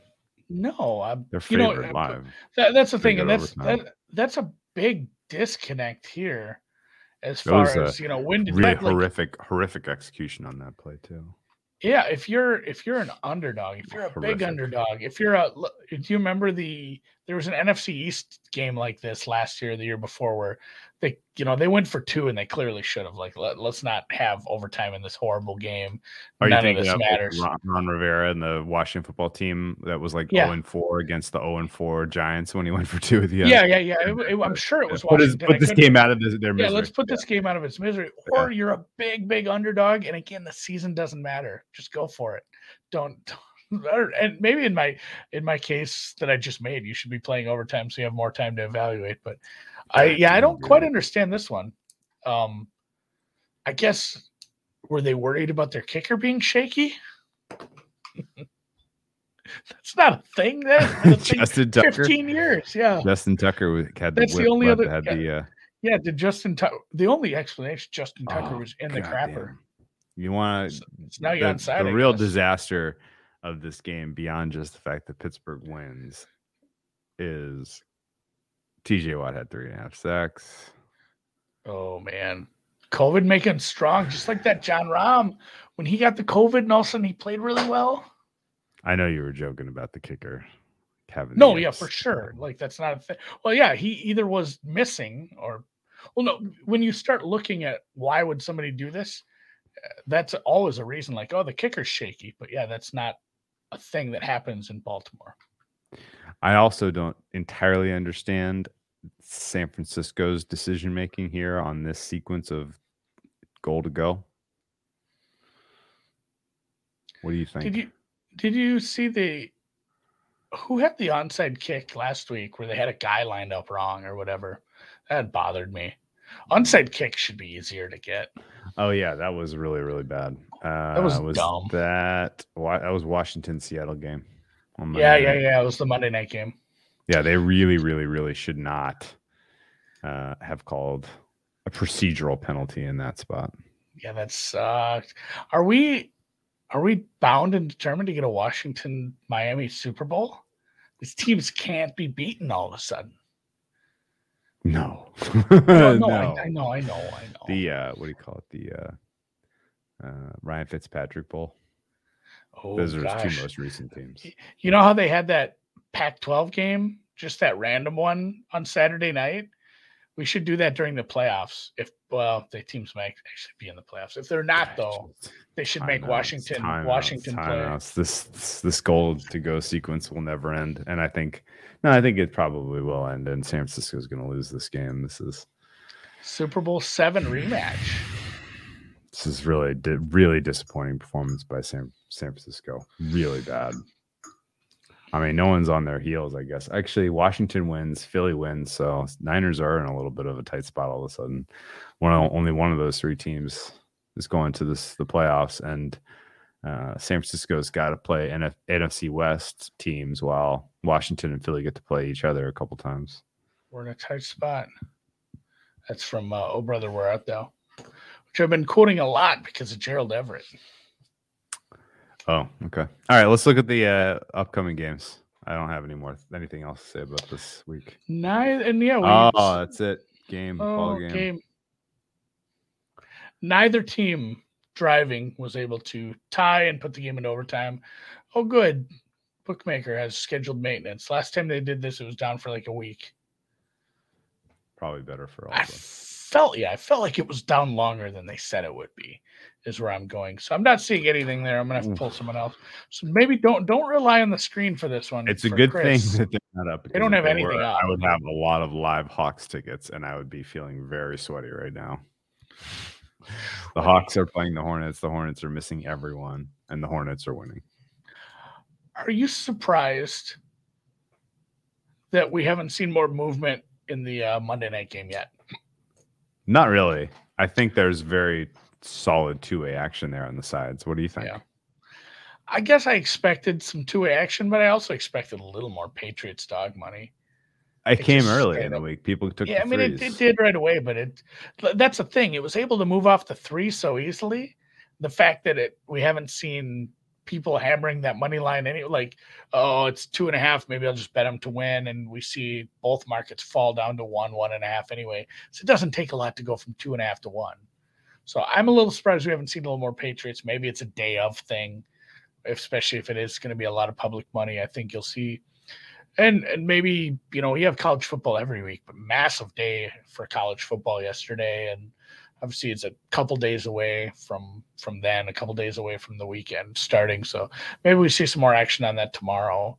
[SPEAKER 3] No, I,
[SPEAKER 2] they're favored you know,
[SPEAKER 3] live. That, that's the thing, and that's that, that's a big disconnect here, as far as you know. When did
[SPEAKER 2] really
[SPEAKER 3] that,
[SPEAKER 2] horrific, like, horrific execution on that play too?
[SPEAKER 3] Yeah, if you're if you're an underdog, if you're a horrific. big underdog, if you're a, do you remember the there was an NFC East game like this last year, the year before, where they you know they went for two and they clearly should have like let, us not have overtime in this horrible game.
[SPEAKER 2] Are None you thinking of matters. Ron, Ron, Rivera and the Washington football team that was like yeah. 0 and 4 against the 0 and 4 Giants when he went for two at the
[SPEAKER 3] end yeah yeah yeah. It, it, I'm sure it was put,
[SPEAKER 2] his, put this game out of this, their misery.
[SPEAKER 3] yeah let's put this game out of its misery. Or yeah. you're a big big underdog and again the season doesn't matter. Just go for it. Don't, [LAUGHS] don't and maybe in my in my case that I just made, you should be playing overtime so you have more time to evaluate. But I yeah, I don't quite understand this one. Um, I guess were they worried about their kicker being shaky? [LAUGHS] That's not a thing. That [LAUGHS] Justin Tucker, fifteen years. Yeah,
[SPEAKER 2] Justin Tucker had the That's the only other. Had
[SPEAKER 3] yeah,
[SPEAKER 2] the, uh,
[SPEAKER 3] yeah, did Justin Tucker? The only explanation Justin Tucker oh, was in the crapper.
[SPEAKER 2] Damn. You want
[SPEAKER 3] to? So, now you're
[SPEAKER 2] the, the real disaster of this game, beyond just the fact that Pittsburgh wins, is TJ Watt had three and a half sacks.
[SPEAKER 3] Oh man. COVID making strong, just like that Jon Rahm. When he got the COVID and all of a sudden he played really well.
[SPEAKER 2] I know you were joking about the kicker. Kevin.
[SPEAKER 3] No, yeah, for sure. Like that's not a thing. Well, yeah, he either was missing or well, no, when you start looking at why would somebody do this, uh, that's always a reason like, oh, the kicker's shaky. But yeah, that's not a thing that happens in Baltimore.
[SPEAKER 2] I also don't entirely understand San Francisco's decision making here on this sequence of goal to go. What do you think?
[SPEAKER 3] Did you did you see the who had the onside kick last week where they had a guy lined up wrong or whatever? That bothered me. Onside kick should be easier to get.
[SPEAKER 2] Oh yeah, that was really really bad. Uh,
[SPEAKER 3] That was dumb.
[SPEAKER 2] That that was Washington Seattle game.
[SPEAKER 3] Yeah, yeah,
[SPEAKER 2] night.
[SPEAKER 3] yeah. It was the Monday night game.
[SPEAKER 2] Yeah, they really really really should not uh, have called a procedural penalty in that spot.
[SPEAKER 3] Yeah, that sucked. Are we are we bound and determined to get a Washington Miami Super Bowl? These teams can't be beaten all of a sudden.
[SPEAKER 2] No, [LAUGHS]
[SPEAKER 3] No, no,
[SPEAKER 2] No.
[SPEAKER 3] I, I know, I know, I know.
[SPEAKER 2] the uh, what do you call it? The uh, uh, Ryan Fitzpatrick Bowl.
[SPEAKER 3] Oh,
[SPEAKER 2] Those are his
[SPEAKER 3] gosh.
[SPEAKER 2] two most recent teams.
[SPEAKER 3] You know how they had that Pac 12 game, just that random one on Saturday night? We should do that during the playoffs. If, well, the teams might actually be in the playoffs. If they're not, though, they should make
[SPEAKER 2] Timeouts,
[SPEAKER 3] Washington
[SPEAKER 2] timeouts,
[SPEAKER 3] Washington play.
[SPEAKER 2] This this- this goal to go sequence will never end, and I think no, I think it probably will end. And San Francisco is going to lose this game. This is
[SPEAKER 3] Super Bowl seven rematch.
[SPEAKER 2] this is really really disappointing performance by San San Francisco. Really bad. I mean, no one's on their heels. I guess actually, Washington wins, Philly wins, so Niners are in a little bit of a tight spot all of a sudden. One only one of those three teams is going to this the playoffs, and uh, San Francisco's got to play NF, NFC West teams, while Washington and Philly get to play each other a couple times.
[SPEAKER 3] We're in a tight spot. That's from uh, Oh Brother We're Out Though, which I've been quoting a lot because of Gerald Everett.
[SPEAKER 2] Oh, okay. All right, let's look at the uh, upcoming games. I don't have any more anything else to say about this week.
[SPEAKER 3] Neither, and yeah, we,
[SPEAKER 2] Oh, that's it. Game, ball
[SPEAKER 3] Oh,
[SPEAKER 2] game.
[SPEAKER 3] game. Neither team driving was able to tie and put the game in overtime. Oh, good. Bookmaker has scheduled maintenance. Last time they did this, it was down for like a week.
[SPEAKER 2] Probably better for all
[SPEAKER 3] I
[SPEAKER 2] of us.
[SPEAKER 3] Felt, yeah, I felt like it was down longer than they said it would be. Is where I'm going. So I'm not seeing anything there. I'm gonna have to pull someone else. So maybe don't don't rely on the screen for this one.
[SPEAKER 2] It's a good
[SPEAKER 3] Chris.
[SPEAKER 2] thing that they're not up.
[SPEAKER 3] They don't have anything
[SPEAKER 2] were,
[SPEAKER 3] up.
[SPEAKER 2] I would have a lot of live Hawks tickets, and I would be feeling very sweaty right now. The Hawks are playing the Hornets. The Hornets are missing everyone, and the Hornets are winning.
[SPEAKER 3] Are you surprised that we haven't seen more movement in the uh, Monday night game yet?
[SPEAKER 2] Not really. I think there's very solid two-way action there on the sides. What do you think?
[SPEAKER 3] Yeah. I guess I expected some two way action, but I also expected a little more Patriots dog money.
[SPEAKER 2] I
[SPEAKER 3] It
[SPEAKER 2] came early in the
[SPEAKER 3] up.
[SPEAKER 2] week. People took.
[SPEAKER 3] yeah, I mean, it, it did right away, but it that's the thing. It was able to move off the three so easily. The fact that it we haven't seen people hammering that money line any like oh it's two and a half maybe i'll just bet them to win and we see both markets fall down to one one and a half anyway. So it doesn't take a lot to go from two and a half to one. So i'm a little surprised we haven't seen a little more patriots. Maybe it's a day of thing especially if it is going to be a lot of public money i think you'll see. And and maybe you know you have college football every week but massive day for college football yesterday and obviously it's a couple days away from from then a couple days away from the weekend starting. So maybe we see some more action on that tomorrow.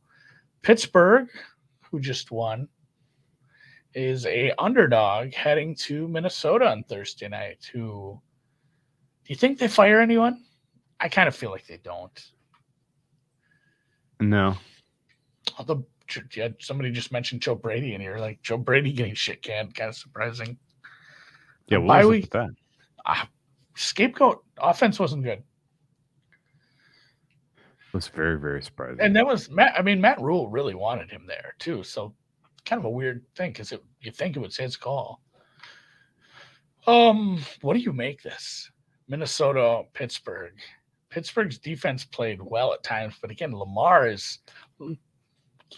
[SPEAKER 3] Pittsburgh who just won is a underdog heading to minnesota on thursday night who do you think they fire anyone? I kind of feel like they don't.
[SPEAKER 2] No.
[SPEAKER 3] although somebody just mentioned joe brady in you're like joe brady getting shit canned kind of surprising
[SPEAKER 2] Yeah, what was
[SPEAKER 3] week-
[SPEAKER 2] that?
[SPEAKER 3] ah, scapegoat offense wasn't good
[SPEAKER 2] It was very very surprising.
[SPEAKER 3] And that was Matt. I mean, Matt Rhule really wanted him there too. So kind of a weird thing because you think it would say his call. Um, what do you make this? Minnesota, Pittsburgh. Pittsburgh's defense played well at times, but again, Lamar is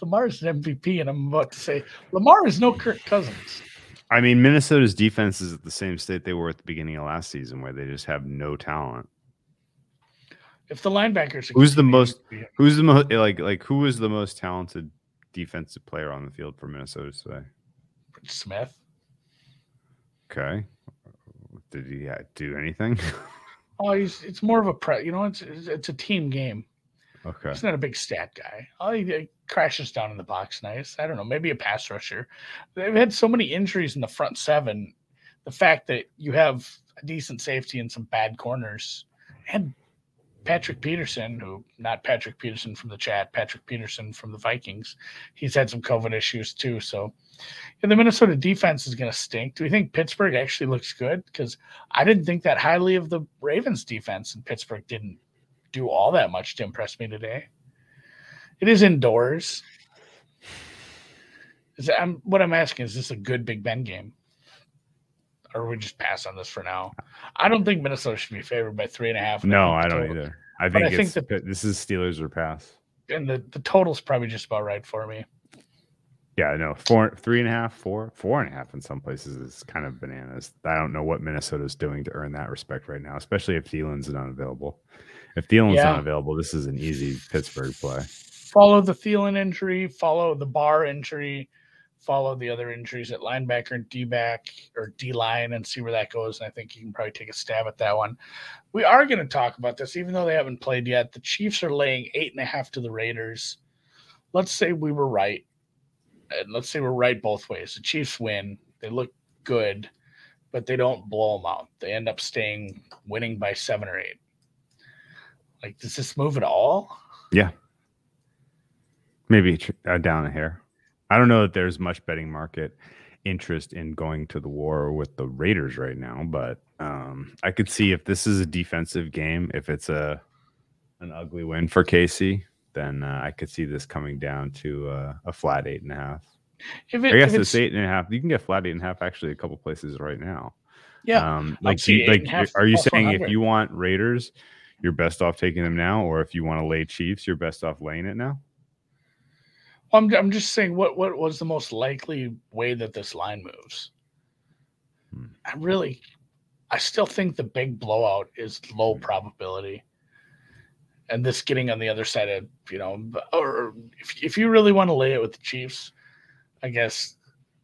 [SPEAKER 3] Lamar is an MVP, and I'm about to say Lamar is no Kirk Cousins.
[SPEAKER 2] I mean, Minnesota's defense is at the same state they were at the beginning of last season, where they just have no talent.
[SPEAKER 3] If the linebackers,
[SPEAKER 2] Who's the most- Who's the most like like who is the most talented defensive player on the field for Minnesota today?
[SPEAKER 3] Smith?
[SPEAKER 2] Okay, did he uh, do anything? [LAUGHS]
[SPEAKER 3] Oh, he's it's more of a pre. You know, it's it's a team game.
[SPEAKER 2] Okay,
[SPEAKER 3] He's not a big stat guy. Oh, he crashes down in the box nice. I don't know, maybe a pass rusher. They've had so many injuries in the front seven. The fact that you have a decent safety and some bad corners and Patrick Peterson, who not Patrick Peterson from the chat, Patrick Peterson from the Vikings, he's had some COVID issues too. So yeah, the Minnesota defense is going to stink. Do we think Pittsburgh actually looks good? Because I didn't think that highly of the Ravens defense, and Pittsburgh didn't do all that much to impress me today. It is indoors. Is that, I'm, what I'm asking is this a good Big Ben game? Or we just pass on this for now? I don't think Minnesota should be favored by three and a half.
[SPEAKER 2] No, I don't either. I think, I think the, this is Steelers or pass.
[SPEAKER 3] And the, the total's probably just about right for me.
[SPEAKER 2] Yeah, no, four, three and a half, four, four and a half in some places is kind of bananas. I don't know what Minnesota's doing to earn that respect right now, especially if Thielen's not available. If Thielen's yeah. not available, this is an easy Pittsburgh play.
[SPEAKER 3] Follow the Thielen injury, follow the Barr injury, follow the other injuries at linebacker and D back or D line and see where that goes. And I think you can probably take a stab at that one. We are going to talk about this, even though they haven't played yet. The Chiefs are laying eight and a half to the Raiders. Let's say we were right. And let's say we're right both ways. The Chiefs win. They look good, but they don't blow them out. They end up staying winning by seven or eight. Like, does this move at all?
[SPEAKER 2] Yeah. Maybe uh, down a hair. I don't know that there's much betting market interest in going to the war with the Raiders right now, but um, I could see if this is a defensive game, if it's a an ugly win for Casey, then uh, I could see this coming down to uh, a flat eight and a half. If it, I guess it's, it's eight and a half. You can get flat eight and a half actually a couple places right now.
[SPEAKER 3] Yeah.
[SPEAKER 2] Um, like, you, like, are you saying if you want Raiders, you're best off taking them now, or if you want to lay Chiefs, you're best off laying it now?
[SPEAKER 3] I'm I'm just saying what what was the most likely way that this line moves. Hmm. I really, I still think the big blowout is low probability, and this getting on the other side of you know, or if if you really want to lay it with the Chiefs, I guess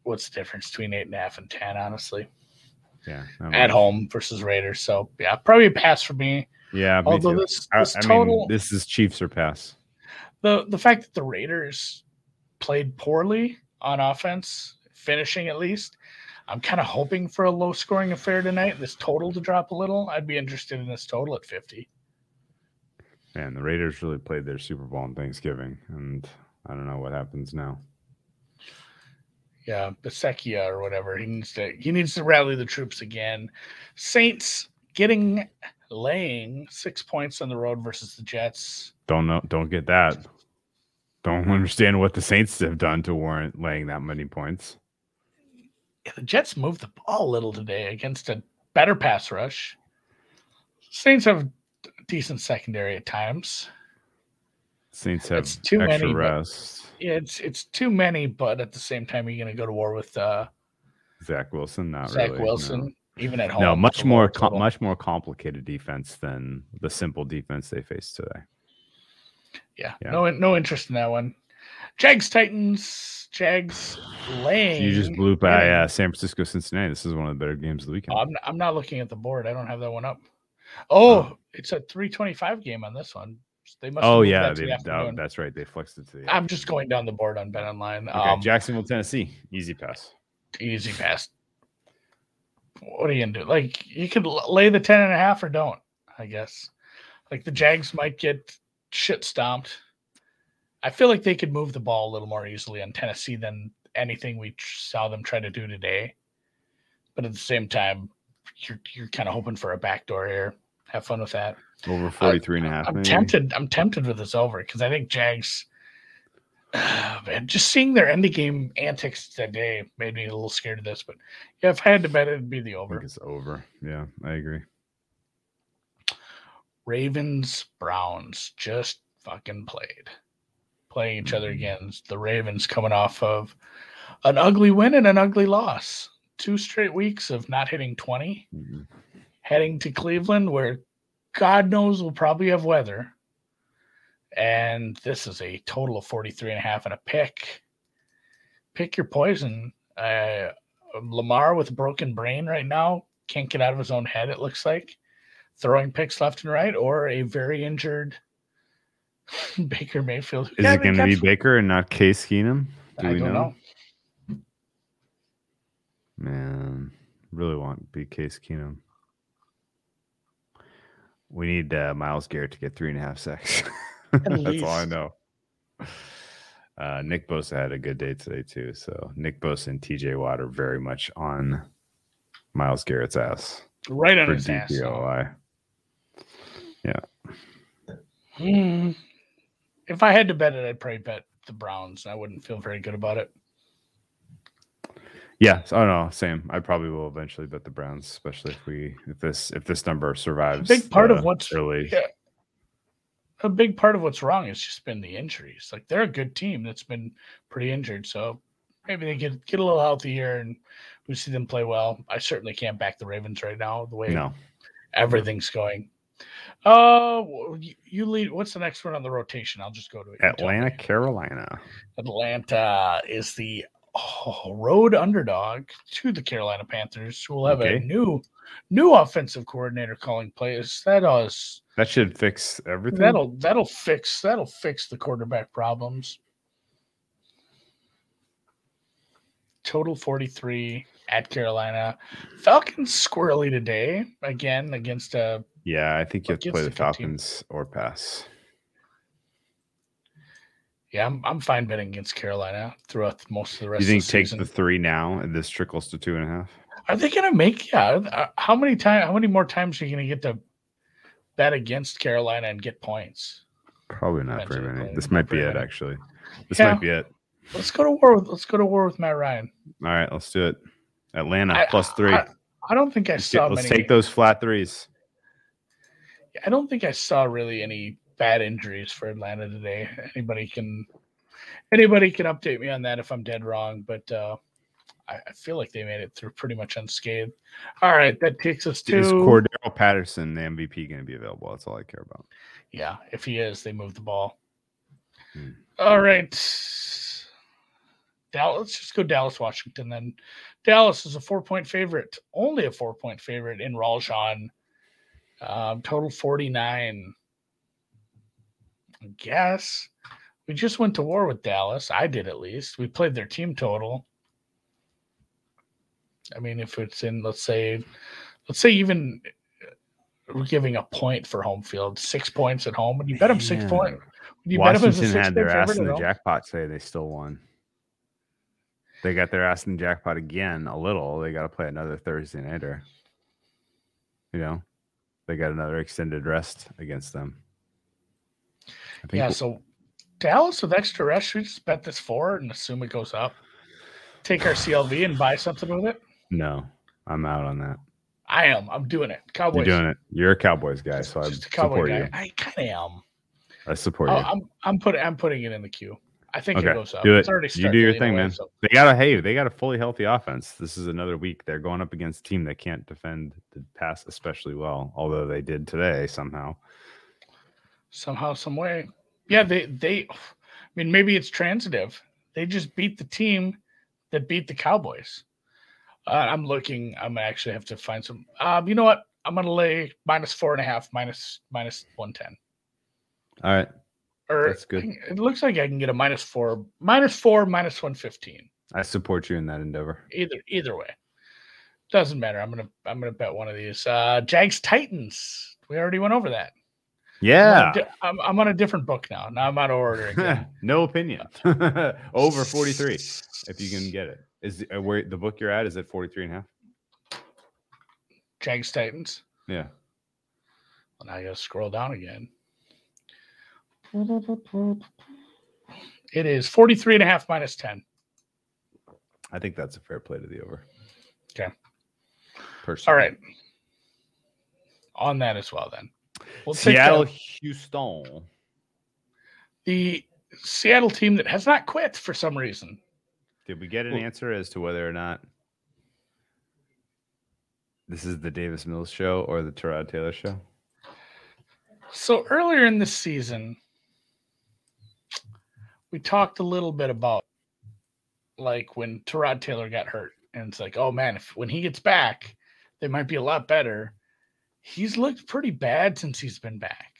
[SPEAKER 3] what's the difference between eight and a half and ten? Honestly,
[SPEAKER 2] yeah,
[SPEAKER 3] at home versus Raiders. So yeah, probably a pass for me.
[SPEAKER 2] Yeah, although this, this I, total, mean, this is Chiefs or pass.
[SPEAKER 3] The the fact that the Raiders played poorly on offense, finishing at least. I'm kind of hoping for a low scoring affair tonight. This total to drop a little. I'd be interested in this total at 50.
[SPEAKER 2] Man, the Raiders really played their Super Bowl on Thanksgiving, and I don't know what happens now.
[SPEAKER 3] Yeah, Bisaccia or whatever. He needs to he needs to rally the troops again. Saints getting laying six points on the road versus the Jets.
[SPEAKER 2] Don't know. Don't get that. Don't [LAUGHS] understand what the Saints have done to warrant laying that many points.
[SPEAKER 3] Yeah, the Jets moved the ball a little today against a better pass rush. Saints have decent secondary at times.
[SPEAKER 2] Saints have it's too extra many, rest.
[SPEAKER 3] It's it's too many, but at the same time, you're going to go to war with uh,
[SPEAKER 2] Zach Wilson. Not
[SPEAKER 3] Zach
[SPEAKER 2] really,
[SPEAKER 3] Wilson, no. Even at home.
[SPEAKER 2] No, much more com- much more complicated defense than the simple defense they faced today
[SPEAKER 3] yeah, yeah. no no interest in that one. Jags Titans, Jags laying.
[SPEAKER 2] You just blew by uh, San Francisco Cincinnati. This is one of the better games of the weekend.
[SPEAKER 3] I'm, I'm not looking at the board. I don't have that one up. Oh, oh. it's a 325 game on this one. They must.
[SPEAKER 2] Oh yeah, that they, oh, that's right. They flexed it to the.
[SPEAKER 3] I'm just going down the board on Bet Online.
[SPEAKER 2] Okay, um, Jacksonville, Tennessee, easy pass.
[SPEAKER 3] Easy pass. What are you gonna do? Like you could lay the 10 and a half or don't. I guess. Like the Jags might get shit stomped. I feel like they could move the ball a little more easily on Tennessee than anything we saw them try to do today. But at the same time, you're you're kind of hoping for a backdoor here. Have fun with that.
[SPEAKER 2] Over 43 uh, and a half.
[SPEAKER 3] I'm maybe. tempted. I'm tempted with this over because I think Jags uh, [SIGHS] man, just seeing their ending game antics today made me a little scared of this. But yeah, if I had to bet, it'd be the over.
[SPEAKER 2] it's over. Yeah, I agree.
[SPEAKER 3] Ravens Browns just fucking played. Playing each other mm-hmm. again. The Ravens coming off of an ugly win and an ugly loss. Two straight weeks of not hitting 20. Mm-hmm. Heading to Cleveland, where God knows we'll probably have weather. And this is a total of 43 and a half and a pick. Pick your poison. Uh, Lamar with a broken brain right now can't get out of his own head, it looks like throwing picks left and right, or a very injured [LAUGHS] Baker Mayfield.
[SPEAKER 2] Is it going to be Baker and not Case Keenum?
[SPEAKER 3] Do I we know? know?
[SPEAKER 2] Man, really want to be Case Keenum. We need uh, Myles Garrett to get three and a half sacks. [LAUGHS] [LAUGHS] That's all I know. Uh, Nick Bosa had a good day today too. So Nick Bosa and TJ Watt are very much on Myles Garrett's ass
[SPEAKER 3] Right on his ass. though.
[SPEAKER 2] DPOI.
[SPEAKER 3] Hmm. If I had to bet it, I'd probably bet the Browns. I wouldn't feel very good about it.
[SPEAKER 2] Yeah, so- oh no, same. I probably will eventually bet the Browns, especially if we if this if this number survives.
[SPEAKER 3] A big part of what's-
[SPEAKER 2] early.
[SPEAKER 3] Yeah. A big part of what's wrong has just been the injuries. Like they're a good team that's been pretty injured. So maybe they get get a little healthier and we see them play well. I certainly can't back the Ravens right now, the way
[SPEAKER 2] No,
[SPEAKER 3] everything's going. Uh you, you lead what's the next one on the rotation? I'll just go to it.
[SPEAKER 2] Atlanta. Carolina.
[SPEAKER 3] Atlanta is the oh, road underdog to the Carolina Panthers, who will have
[SPEAKER 2] Okay.
[SPEAKER 3] a new new offensive coordinator calling plays. That is
[SPEAKER 2] That should fix everything.
[SPEAKER 3] that'll that'll fix that'll fix the quarterback problems. Total 43 at Carolina. Falcons squirrely today again against a
[SPEAKER 2] yeah, I think you have to play the
[SPEAKER 3] good team.
[SPEAKER 2] Falcons or pass.
[SPEAKER 3] Yeah, I'm, I'm fine betting against Carolina throughout most of the rest
[SPEAKER 2] You think
[SPEAKER 3] of the
[SPEAKER 2] take
[SPEAKER 3] season.
[SPEAKER 2] the three now and this trickles to two and a half?
[SPEAKER 3] Are they going to make? Yeah. uh, How many times? How many more times are you going to get to bet against Carolina and get points?
[SPEAKER 2] Probably not very many. This might be it, actually. This
[SPEAKER 3] Yeah.
[SPEAKER 2] might be it.
[SPEAKER 3] Let's go to war with. Let's go to war with Matt Ryan.
[SPEAKER 2] All right, let's do it. Atlanta
[SPEAKER 3] I-
[SPEAKER 2] plus three.
[SPEAKER 3] I, I don't think I
[SPEAKER 2] let's get-
[SPEAKER 3] saw
[SPEAKER 2] let's
[SPEAKER 3] many.
[SPEAKER 2] take those flat threes.
[SPEAKER 3] I don't think I saw really any bad injuries for Atlanta today. Anybody can. Anybody can update me on that if I'm dead wrong, but uh, I, I feel like they made it through pretty much unscathed. All right, that takes us to
[SPEAKER 2] Is Cordarrelle Patterson the MVP going to be available? That's all I care about.
[SPEAKER 3] Yeah, if he is, they move the ball.
[SPEAKER 2] Hmm.
[SPEAKER 3] All right. Dallas, let's just go Dallas, Washington. Then Dallas is a four point favorite, only a four point favorite in Ralshan. Um, total 49. Guess we just went to war with Dallas. I did at least. We played their team total. I mean, if it's in, let's say, let's say even uh, we're giving a point for home field, six points at home, and you bet them six
[SPEAKER 2] Man.
[SPEAKER 3] points. You bet 'em as a
[SPEAKER 2] Washington had their ass in the jackpot today. They still won. They got their ass in the jackpot again a little. They got to play another Thursday nighter. You know, they got another extended rest against them. I think
[SPEAKER 3] Yeah, so Dallas with extra rest, should we just bet this four and assume it goes up? Take our [SIGHS] CLV and buy something with it?
[SPEAKER 2] no, I'm out on that.
[SPEAKER 3] I am. I'm doing it. Cowboys.
[SPEAKER 2] You're doing it. You're a Cowboys guy, so I support
[SPEAKER 3] guy.
[SPEAKER 2] you.
[SPEAKER 3] I kind of am.
[SPEAKER 2] I support
[SPEAKER 3] Oh,
[SPEAKER 2] you.
[SPEAKER 3] I'm I'm putting I'm putting it in the queue. I think
[SPEAKER 2] Okay,
[SPEAKER 3] it goes up.
[SPEAKER 2] do
[SPEAKER 3] It's
[SPEAKER 2] it. You do your thing, man. They got a hey, they got a fully healthy offense. This is another week. They're going up against a team that can't defend the pass especially well, although they did today somehow.
[SPEAKER 3] Somehow, some way. Yeah, they they. I mean, maybe it's transitive. They just beat the team that beat the Cowboys. Uh, I'm looking. I'm gonna actually have to find some. Um, you know what? I'm gonna lay minus four and a half, minus minus one ten.
[SPEAKER 2] All right.
[SPEAKER 3] Or
[SPEAKER 2] That's good.
[SPEAKER 3] It looks like I can get a minus four, minus four, minus one fifteen.
[SPEAKER 2] I support you in that endeavor.
[SPEAKER 3] Either either way, doesn't matter. I'm gonna I'm gonna bet one of these. Uh, Jags Titans. We already went over that. I'm on,
[SPEAKER 2] Yeah.
[SPEAKER 3] a I'm, I'm on a different book now. Now I'm out of order [LAUGHS] again.
[SPEAKER 2] no opinion. [LAUGHS] Over 43 if you can get it. Is uh, where the book you're at is at 43 and a half?
[SPEAKER 3] Jags Titans.
[SPEAKER 2] Yeah.
[SPEAKER 3] Well, now I gotta scroll down again. It is 43 and a half minus 10.
[SPEAKER 2] I think that's a fair play to the over.
[SPEAKER 3] Okay.
[SPEAKER 2] Personally.
[SPEAKER 3] All right. On that as well, then. We'll
[SPEAKER 2] Seattle, Houston.
[SPEAKER 3] the Seattle team that has not quit for some reason.
[SPEAKER 2] Did we get an
[SPEAKER 3] Well-
[SPEAKER 2] answer as to whether or not this is the Davis Mills show or the Tyrod Taylor show?
[SPEAKER 3] So earlier in the season, we talked a little bit about like when Tyrod Taylor got hurt, and it's like, oh man, if when he gets back, they might be a lot better. He's looked pretty bad since he's been back.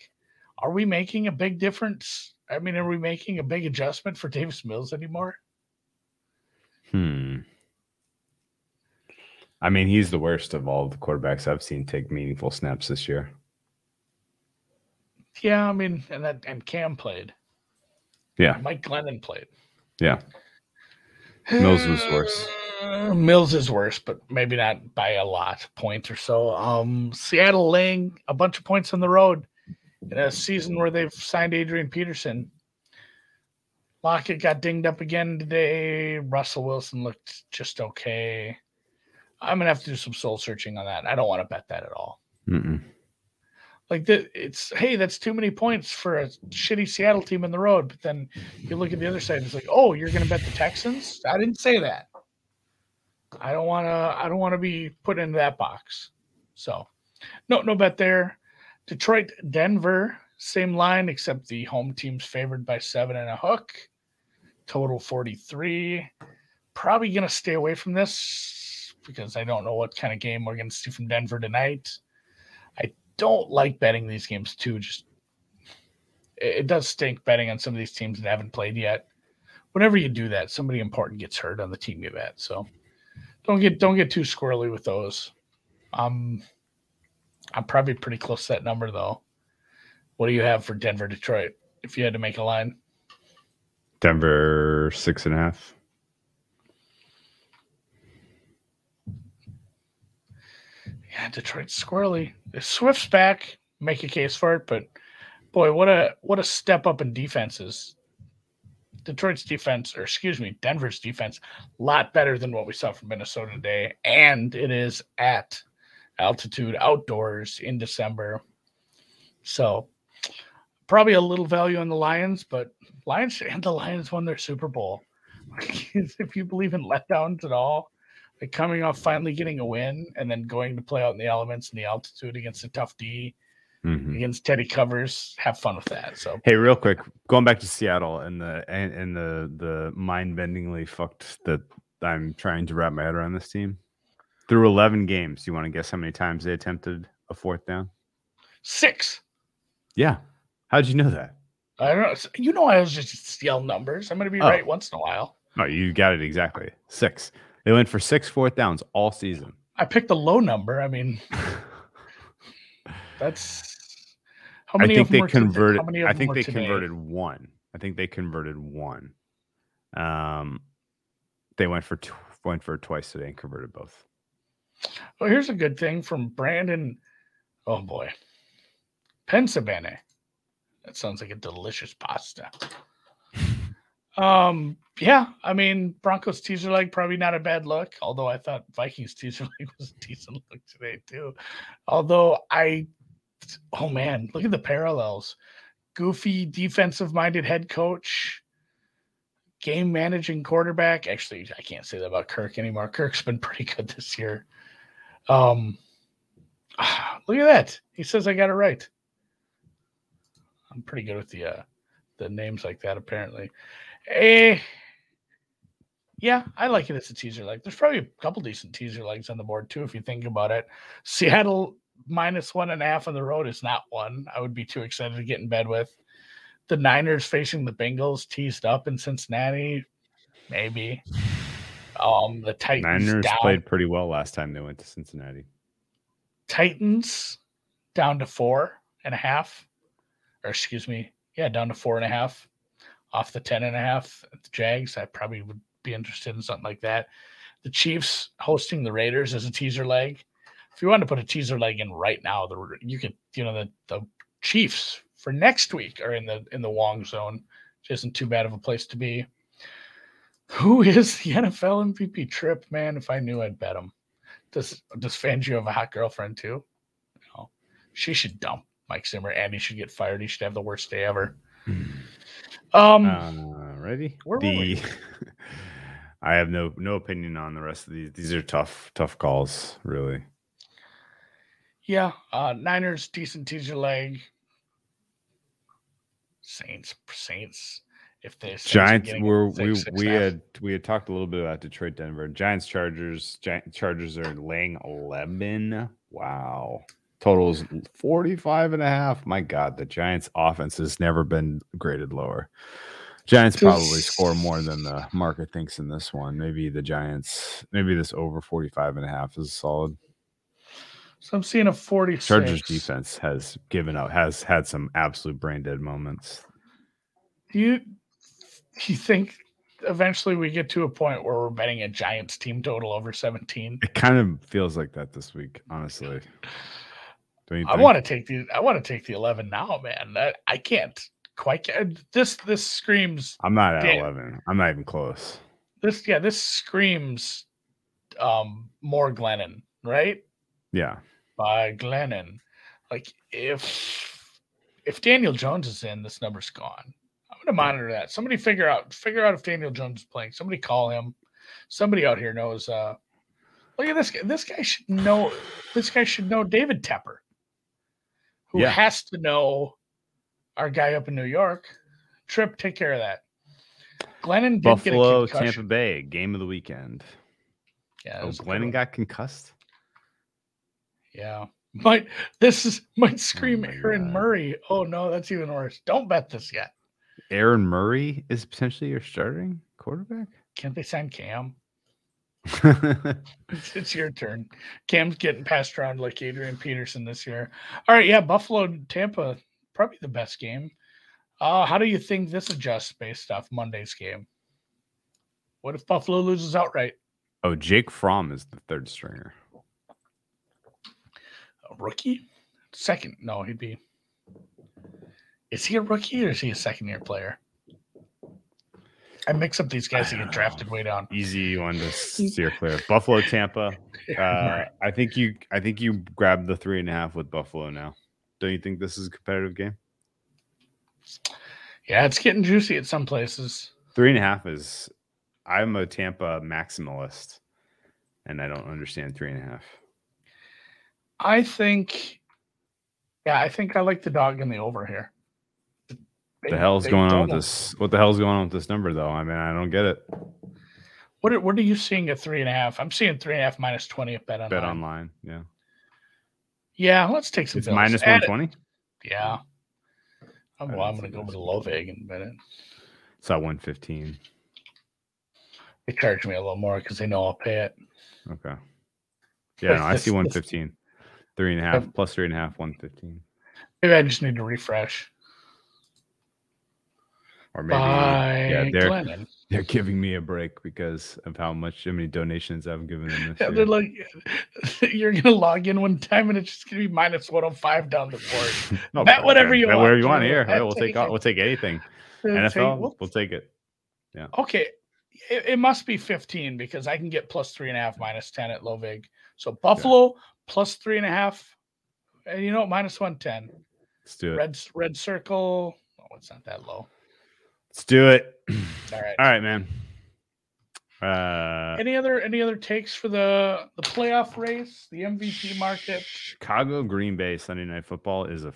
[SPEAKER 3] Are we making a big difference? I mean, are we making a big adjustment for Davis Mills anymore?
[SPEAKER 2] Hmm. I mean, he's the worst of all the quarterbacks I've seen take meaningful snaps this year.
[SPEAKER 3] Yeah, I mean, and that and Cam played.
[SPEAKER 2] Yeah.
[SPEAKER 3] Mike Glennon played.
[SPEAKER 2] Yeah. Mills was worse. [SIGHS] [LAUGHS]
[SPEAKER 3] Uh, Mills is worse, but maybe not by a lot, point or so. Um, Seattle laying a bunch of points on the road in a season where they've signed Adrian Peterson. Lockett got dinged up again today. Russell Wilson looked just okay. I'm gonna have to do some soul searching on that. I don't want to bet that at all.
[SPEAKER 2] Mm-mm.
[SPEAKER 3] Like that, it's hey, that's too many points for a shitty Seattle team in the road. But then you look at the other side, it's like, oh, you're gonna bet the Texans? I didn't say that. I don't want to. I don't want to be put into that box. So, no, no bet there. Detroit, Denver, same line except the home team's favored by seven and a hook. Total forty three. Probably gonna stay away from this because I don't know what kind of game we're gonna see from Denver tonight. I don't like betting these games too. Just it, does stink betting on some of these teams that haven't played yet. Whenever you do that, somebody important gets hurt on the team you bet. So don't get don't get too squirrely with those. Um, I'm probably pretty close to that number though. What do you have for Denver, Detroit? If you had to make a line,
[SPEAKER 2] Denver six and a half.
[SPEAKER 3] yeah, Detroit's squirrely. If Swift's back, make a case for it. But boy, what a what a step up in defenses. Detroit's defense, or excuse me, Denver's defense, a lot better than what we saw from Minnesota today, and it is at altitude outdoors in December. So probably a little value on the Lions, but Lions and the Lions won their Super Bowl. [LAUGHS] if you believe in letdowns at all, like coming off finally getting a win and then going to play out in the elements and the altitude against a tough D
[SPEAKER 2] Mhm.
[SPEAKER 3] against Teddy covers, have fun with that. So
[SPEAKER 2] Hey, real quick, going back to Seattle and the and, and the the mind bendingly fucked that I'm trying to wrap my head around this team. Through 11 games, you want to guess how many times they attempted a fourth down?
[SPEAKER 3] six.
[SPEAKER 2] Yeah. How'd you know that?
[SPEAKER 3] I don't know. You know, I was just yell numbers. I'm going to be
[SPEAKER 2] Oh.
[SPEAKER 3] right once in a while.
[SPEAKER 2] Oh, you got it exactly. Six. They went for six fourth downs all season.
[SPEAKER 3] I picked a low number. I mean, [LAUGHS] that's how
[SPEAKER 2] I think they converted.
[SPEAKER 3] many
[SPEAKER 2] I think they
[SPEAKER 3] today?
[SPEAKER 2] converted one. I think they converted one. Um, they went for tw- went for twice today and converted both.
[SPEAKER 3] Well, here's a good thing from Brandon. Oh boy, Pensabene. That sounds like a delicious pasta. [LAUGHS] Um, yeah, I mean Broncos teaser leg probably not a bad look. Although I thought Vikings teaser [LAUGHS] leg was a decent look today too. Although I, oh man, look at the parallels. Goofy defensive minded head coach, game managing quarterback. Actually, I can't say that about Kirk anymore. [LAUGHS] Kirk's been pretty good this year. Um, [SIGHS] look at that. He says I got it right. I'm pretty good with the uh, the names like that. Apparently, eh. Yeah, I like it as a teaser leg. There's probably a couple decent teaser legs on the board too, if you think about it. Seattle minus one and a half on the road is not one I would be too excited to get in bed with. The Niners facing the Bengals teased up in Cincinnati, maybe. Um, the Titans
[SPEAKER 2] Niners
[SPEAKER 3] down.
[SPEAKER 2] played pretty well last time they went to Cincinnati.
[SPEAKER 3] Titans down to four and a half, or excuse me, yeah, down to four and a half off the ten and a half at the Jags. I probably would be interested in something like that. The Chiefs hosting the Raiders as a teaser leg. If you want to put a teaser leg in right now, the you could, you know, the the Chiefs for next week are in the in the Wong zone. Which isn't too bad of a place to be. Who [LAUGHS] is the NFL MVP trip, man? If I knew, I'd bet him. Does does Fangio have a hot girlfriend too? No. She should dump Mike Zimmer and he should get fired. He should have the worst day ever. Um
[SPEAKER 2] Uh, ready?
[SPEAKER 3] Where were
[SPEAKER 2] the
[SPEAKER 3] we? [LAUGHS]
[SPEAKER 2] I have no no opinion on the rest of these. These are tough tough calls, really.
[SPEAKER 3] Yeah, uh Niners decent teaser leg. Saints Saints if they Saints
[SPEAKER 2] Giants were
[SPEAKER 3] six,
[SPEAKER 2] we
[SPEAKER 3] six
[SPEAKER 2] we
[SPEAKER 3] half.
[SPEAKER 2] had we had talked a little bit about Detroit Denver. Giants Chargers Gi- Chargers are laying 11 wow. Totals 45 and a half. My god the Giants offense has never been graded lower. Giants probably score more than the market thinks in this one. Maybe the Giants maybe this over 45 and a half is solid
[SPEAKER 3] So I'm seeing a 46.
[SPEAKER 2] Chargers defense has given up, has had some absolute brain dead moments.
[SPEAKER 3] Do you do you think eventually we get to a point where we're betting a Giants team total over 17?
[SPEAKER 2] It kind of feels like that this week, honestly.
[SPEAKER 3] I want to take the I want to take the 11 now, man. I, I can't quite get this this screams
[SPEAKER 2] I'm not at
[SPEAKER 3] Damn.
[SPEAKER 2] 11. I'm not even close.
[SPEAKER 3] this yeah, this screams um more Glennon, right?
[SPEAKER 2] Yeah.
[SPEAKER 3] By Glennon. Like if if Daniel Jones is in, this number's gone. I'm gonna monitor that. Somebody figure out figure out if Daniel Jones is playing. Somebody call him. Somebody out here knows uh look at this guy. This guy should know this guy should know David Tepper, who
[SPEAKER 2] Yeah.
[SPEAKER 3] has to know our guy up in New York. Trip, take care of that. Glennon did
[SPEAKER 2] Buffalo,
[SPEAKER 3] get a.
[SPEAKER 2] Tampa Bay, game of the weekend.
[SPEAKER 3] Yeah,
[SPEAKER 2] Oh,
[SPEAKER 3] was a good
[SPEAKER 2] Glennon got concussed.
[SPEAKER 3] Yeah. Might this is might scream
[SPEAKER 2] my
[SPEAKER 3] Aaron
[SPEAKER 2] God.
[SPEAKER 3] Murray. Oh no, that's even worse. Don't bet this yet.
[SPEAKER 2] Aaron Murray is potentially your starting quarterback.
[SPEAKER 3] Can't they sign Cam? [LAUGHS] It's, it's your turn. Cam's getting passed around like Adrian Peterson this year. All right, yeah, Buffalo Tampa, probably the best game. Uh, how do you think this adjusts based off Monday's game? What if Buffalo loses outright?
[SPEAKER 2] oh, Jake Fromm is the third stringer.
[SPEAKER 3] A rookie? Second? No, he'd be. Is he a rookie or is he a second year player? I mix up these guys that get drafted way down.
[SPEAKER 2] Easy one to [LAUGHS] steer clear. Buffalo, Tampa. [LAUGHS] Uh, I think you. I think you grabbed the three and a half with Buffalo now. Don't you think this is a competitive game?
[SPEAKER 3] yeah, it's getting juicy at some places.
[SPEAKER 2] Three and a half is. I'm a Tampa maximalist, and I don't understand three and a half.
[SPEAKER 3] I think, yeah, I think I like the dog in the over here.
[SPEAKER 2] What the hell's going on with
[SPEAKER 3] double.
[SPEAKER 2] this? What the hell's going on with this number, though? I mean, I don't get it.
[SPEAKER 3] What are, what are you seeing at three and a half? I'm seeing three and a half minus twenty at bet online.
[SPEAKER 2] Bet online, yeah.
[SPEAKER 3] Yeah, let's take some.
[SPEAKER 2] It's minus one
[SPEAKER 3] it. Yeah. Oh,
[SPEAKER 2] I
[SPEAKER 3] well, I'm going to go with low vig and bet it.
[SPEAKER 2] It's at one fifteen.
[SPEAKER 3] They charge me a little more because they know I'll pay it.
[SPEAKER 2] Okay. Yeah, no, I see one fifteen. Three and a half
[SPEAKER 3] Um,
[SPEAKER 2] plus three and a half, one fifteen.
[SPEAKER 3] Maybe I just need to refresh.
[SPEAKER 2] Or maybe
[SPEAKER 3] By
[SPEAKER 2] yeah, they're
[SPEAKER 3] Glennon.
[SPEAKER 2] they're giving me a break because of how much how many donations I've given them this
[SPEAKER 3] Yeah,
[SPEAKER 2] year.
[SPEAKER 3] they're like, [LAUGHS] you're going to log in one time and it's just going to be minus 105 down the board. [LAUGHS]
[SPEAKER 2] No,
[SPEAKER 3] bet whatever you
[SPEAKER 2] bet
[SPEAKER 3] want,
[SPEAKER 2] whatever you want here. We'll take
[SPEAKER 3] take
[SPEAKER 2] all,
[SPEAKER 3] it.
[SPEAKER 2] we'll take anything. [LAUGHS] NFL,
[SPEAKER 3] take- well,
[SPEAKER 2] we'll take it. Yeah.
[SPEAKER 3] Okay. It, it must be 15 because I can get plus three and a half, minus 10 at low vig. So Buffalo plus three and a half. And you know, what? minus 110.
[SPEAKER 2] Let's do it.
[SPEAKER 3] Red, red circle. Oh, it's not that low.
[SPEAKER 2] Let's do it. [CLEARS THROAT]
[SPEAKER 3] All right.
[SPEAKER 2] All right, man. Uh,
[SPEAKER 3] Any other any other takes for the the playoff race, the MVP market?
[SPEAKER 2] Chicago Green Bay Sunday Night Football is a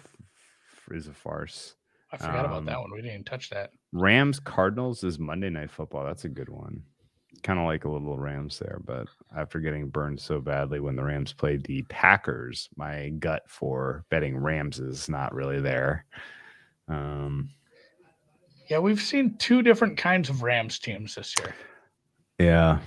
[SPEAKER 2] is a farce.
[SPEAKER 3] I forgot about that
[SPEAKER 2] Um,
[SPEAKER 3] one. We didn't even touch that.
[SPEAKER 2] Rams Cardinals is Monday Night Football. That's a good one. Kind of like a little Rams there, but after getting burned so badly when the Rams played the Packers, my gut for betting Rams is not really there. Um,
[SPEAKER 3] Yeah, we've seen two different kinds of Rams teams this year.
[SPEAKER 2] yeah.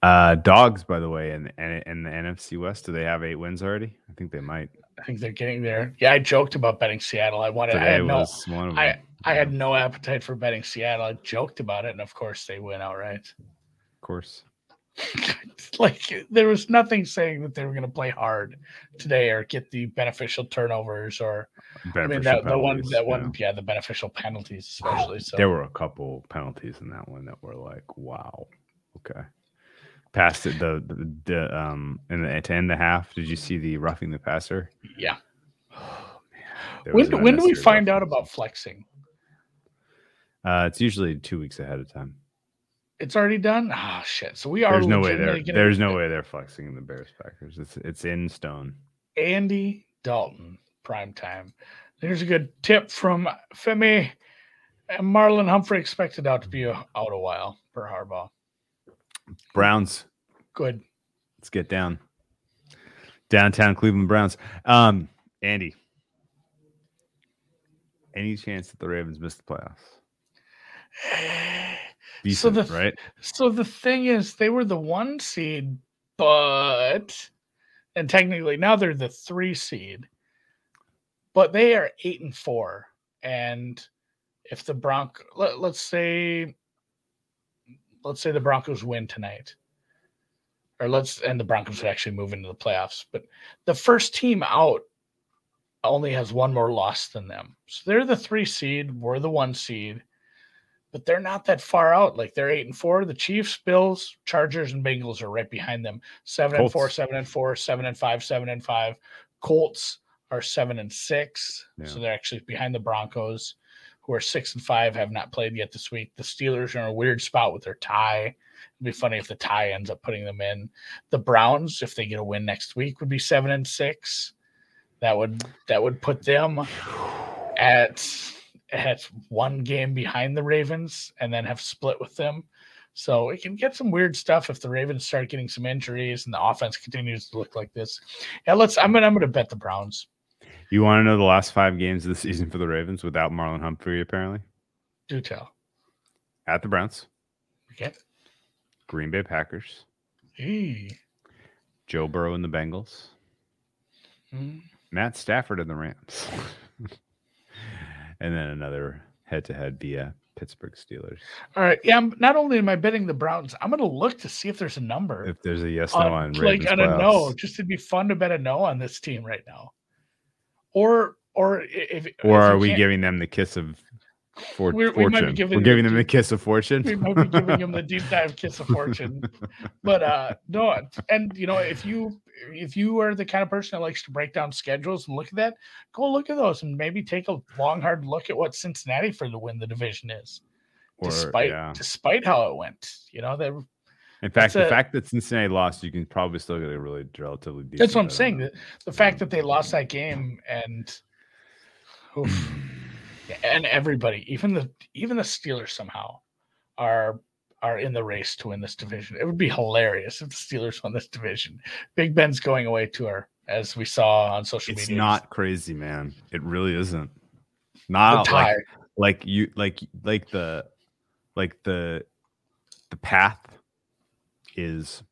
[SPEAKER 2] Uh, dogs, by the way, in, in in the NFC West, do they have eight wins already? I think they might.
[SPEAKER 3] I think they're getting there. Yeah, I joked about betting Seattle. I wanted. I
[SPEAKER 2] Today
[SPEAKER 3] had no.
[SPEAKER 2] one of them.
[SPEAKER 3] I I had no appetite for betting Seattle. I joked about it, and of course they win outright.
[SPEAKER 2] Of course. [LAUGHS]
[SPEAKER 3] like there was nothing saying that they were going to play hard today or get the beneficial turnovers or I mean that the one that one yeah the beneficial penalties especially. So
[SPEAKER 2] There were a couple penalties in that one that were like, wow, okay. Past it, the, the, the um, in the, to end the half, did you see the roughing the passer?
[SPEAKER 3] yeah. [SIGHS]
[SPEAKER 2] There
[SPEAKER 3] When do, when do we find out about flexing?
[SPEAKER 2] Uh, it's usually two weeks ahead of time.
[SPEAKER 3] It's already done. Ah, shit. So we are.
[SPEAKER 2] There's no way there. There's no way they're flexing the Bears Packers. It's it's in stone.
[SPEAKER 3] Andy Dalton prime time. There's a good tip from Femi. And Marlon Humphrey expected out to be out a while per Harbaugh.
[SPEAKER 2] Browns,
[SPEAKER 3] Good.
[SPEAKER 2] let's get down. Downtown Cleveland Browns. Um, Andy, any chance that the Ravens miss the playoffs?
[SPEAKER 3] So the-
[SPEAKER 2] right?
[SPEAKER 3] So the thing is, they were the one seed, but and technically now they're the three seed, but they are eight and four. And if the Bronco, let, let's say, let's say the Broncos win tonight, or let's and the Broncos would actually move into the playoffs. But the first team out only has one more loss than them. So they're the three seed, we're the one seed, but they're not that far out. Like they're eight and four. The Chiefs, Bills, Chargers, and Bengals are right behind them. Seven Colts. and four, seven and four, seven and five, seven and five. Colts are seven and six. Yeah. So they're actually behind the Broncos, who are six and five, have not played yet this week. The Steelers are in a weird spot with their tie. It'd be funny if the tie ends up putting them in. The Browns, if they get a win next week, would be seven and six. That would that would put them at at one game behind the Ravens and then have split with them. So it can get some weird stuff if the Ravens start getting some injuries and the offense continues to look like this. Yeah, let's. I'm gonna. I'm gonna bet the Browns.
[SPEAKER 2] You want to know the last five games of the season for the Ravens without Marlon Humphrey? Apparently,
[SPEAKER 3] do tell.
[SPEAKER 2] At the Browns.
[SPEAKER 3] Okay.
[SPEAKER 2] Green Bay Packers.
[SPEAKER 3] Hey.
[SPEAKER 2] Joe Burrow and the Bengals. Mm. Matt Stafford and the Rams. [LAUGHS] and then another head to head via Pittsburgh Steelers.
[SPEAKER 3] All right. Yeah. I'm, not only am I betting the Browns, I'm going to look to see if there's a number.
[SPEAKER 2] If there's a yes no on, on
[SPEAKER 3] like on a no, just to be fun to bet a no on this team right now. Or or if
[SPEAKER 2] or if are we giving them the kiss of for, We're, fortune. We might be giving We're giving them the kiss of fortune.
[SPEAKER 3] We might be giving them the deep [LAUGHS] dive kiss of fortune. But uh no, and you know, if you if you are the kind of person that likes to break down schedules and look at that, go look at those and maybe take a long hard look at what Cincinnati for the win the division is. Or, despite yeah. despite how it went. You know, they
[SPEAKER 2] in fact, the fact that Cincinnati lost, you can probably still get a really relatively decent.
[SPEAKER 3] That's what I'm saying. The, the fact that they lost that game and oof, [CLEARS THROAT] and everybody, even the even the Steelers somehow are are in the race to win this division. It would be hilarious if the Steelers won this division. Big Ben's going away tour, as we saw on social
[SPEAKER 2] it's
[SPEAKER 3] media.
[SPEAKER 2] It's not crazy, man. It really isn't. Not like, like you like like the like the the path is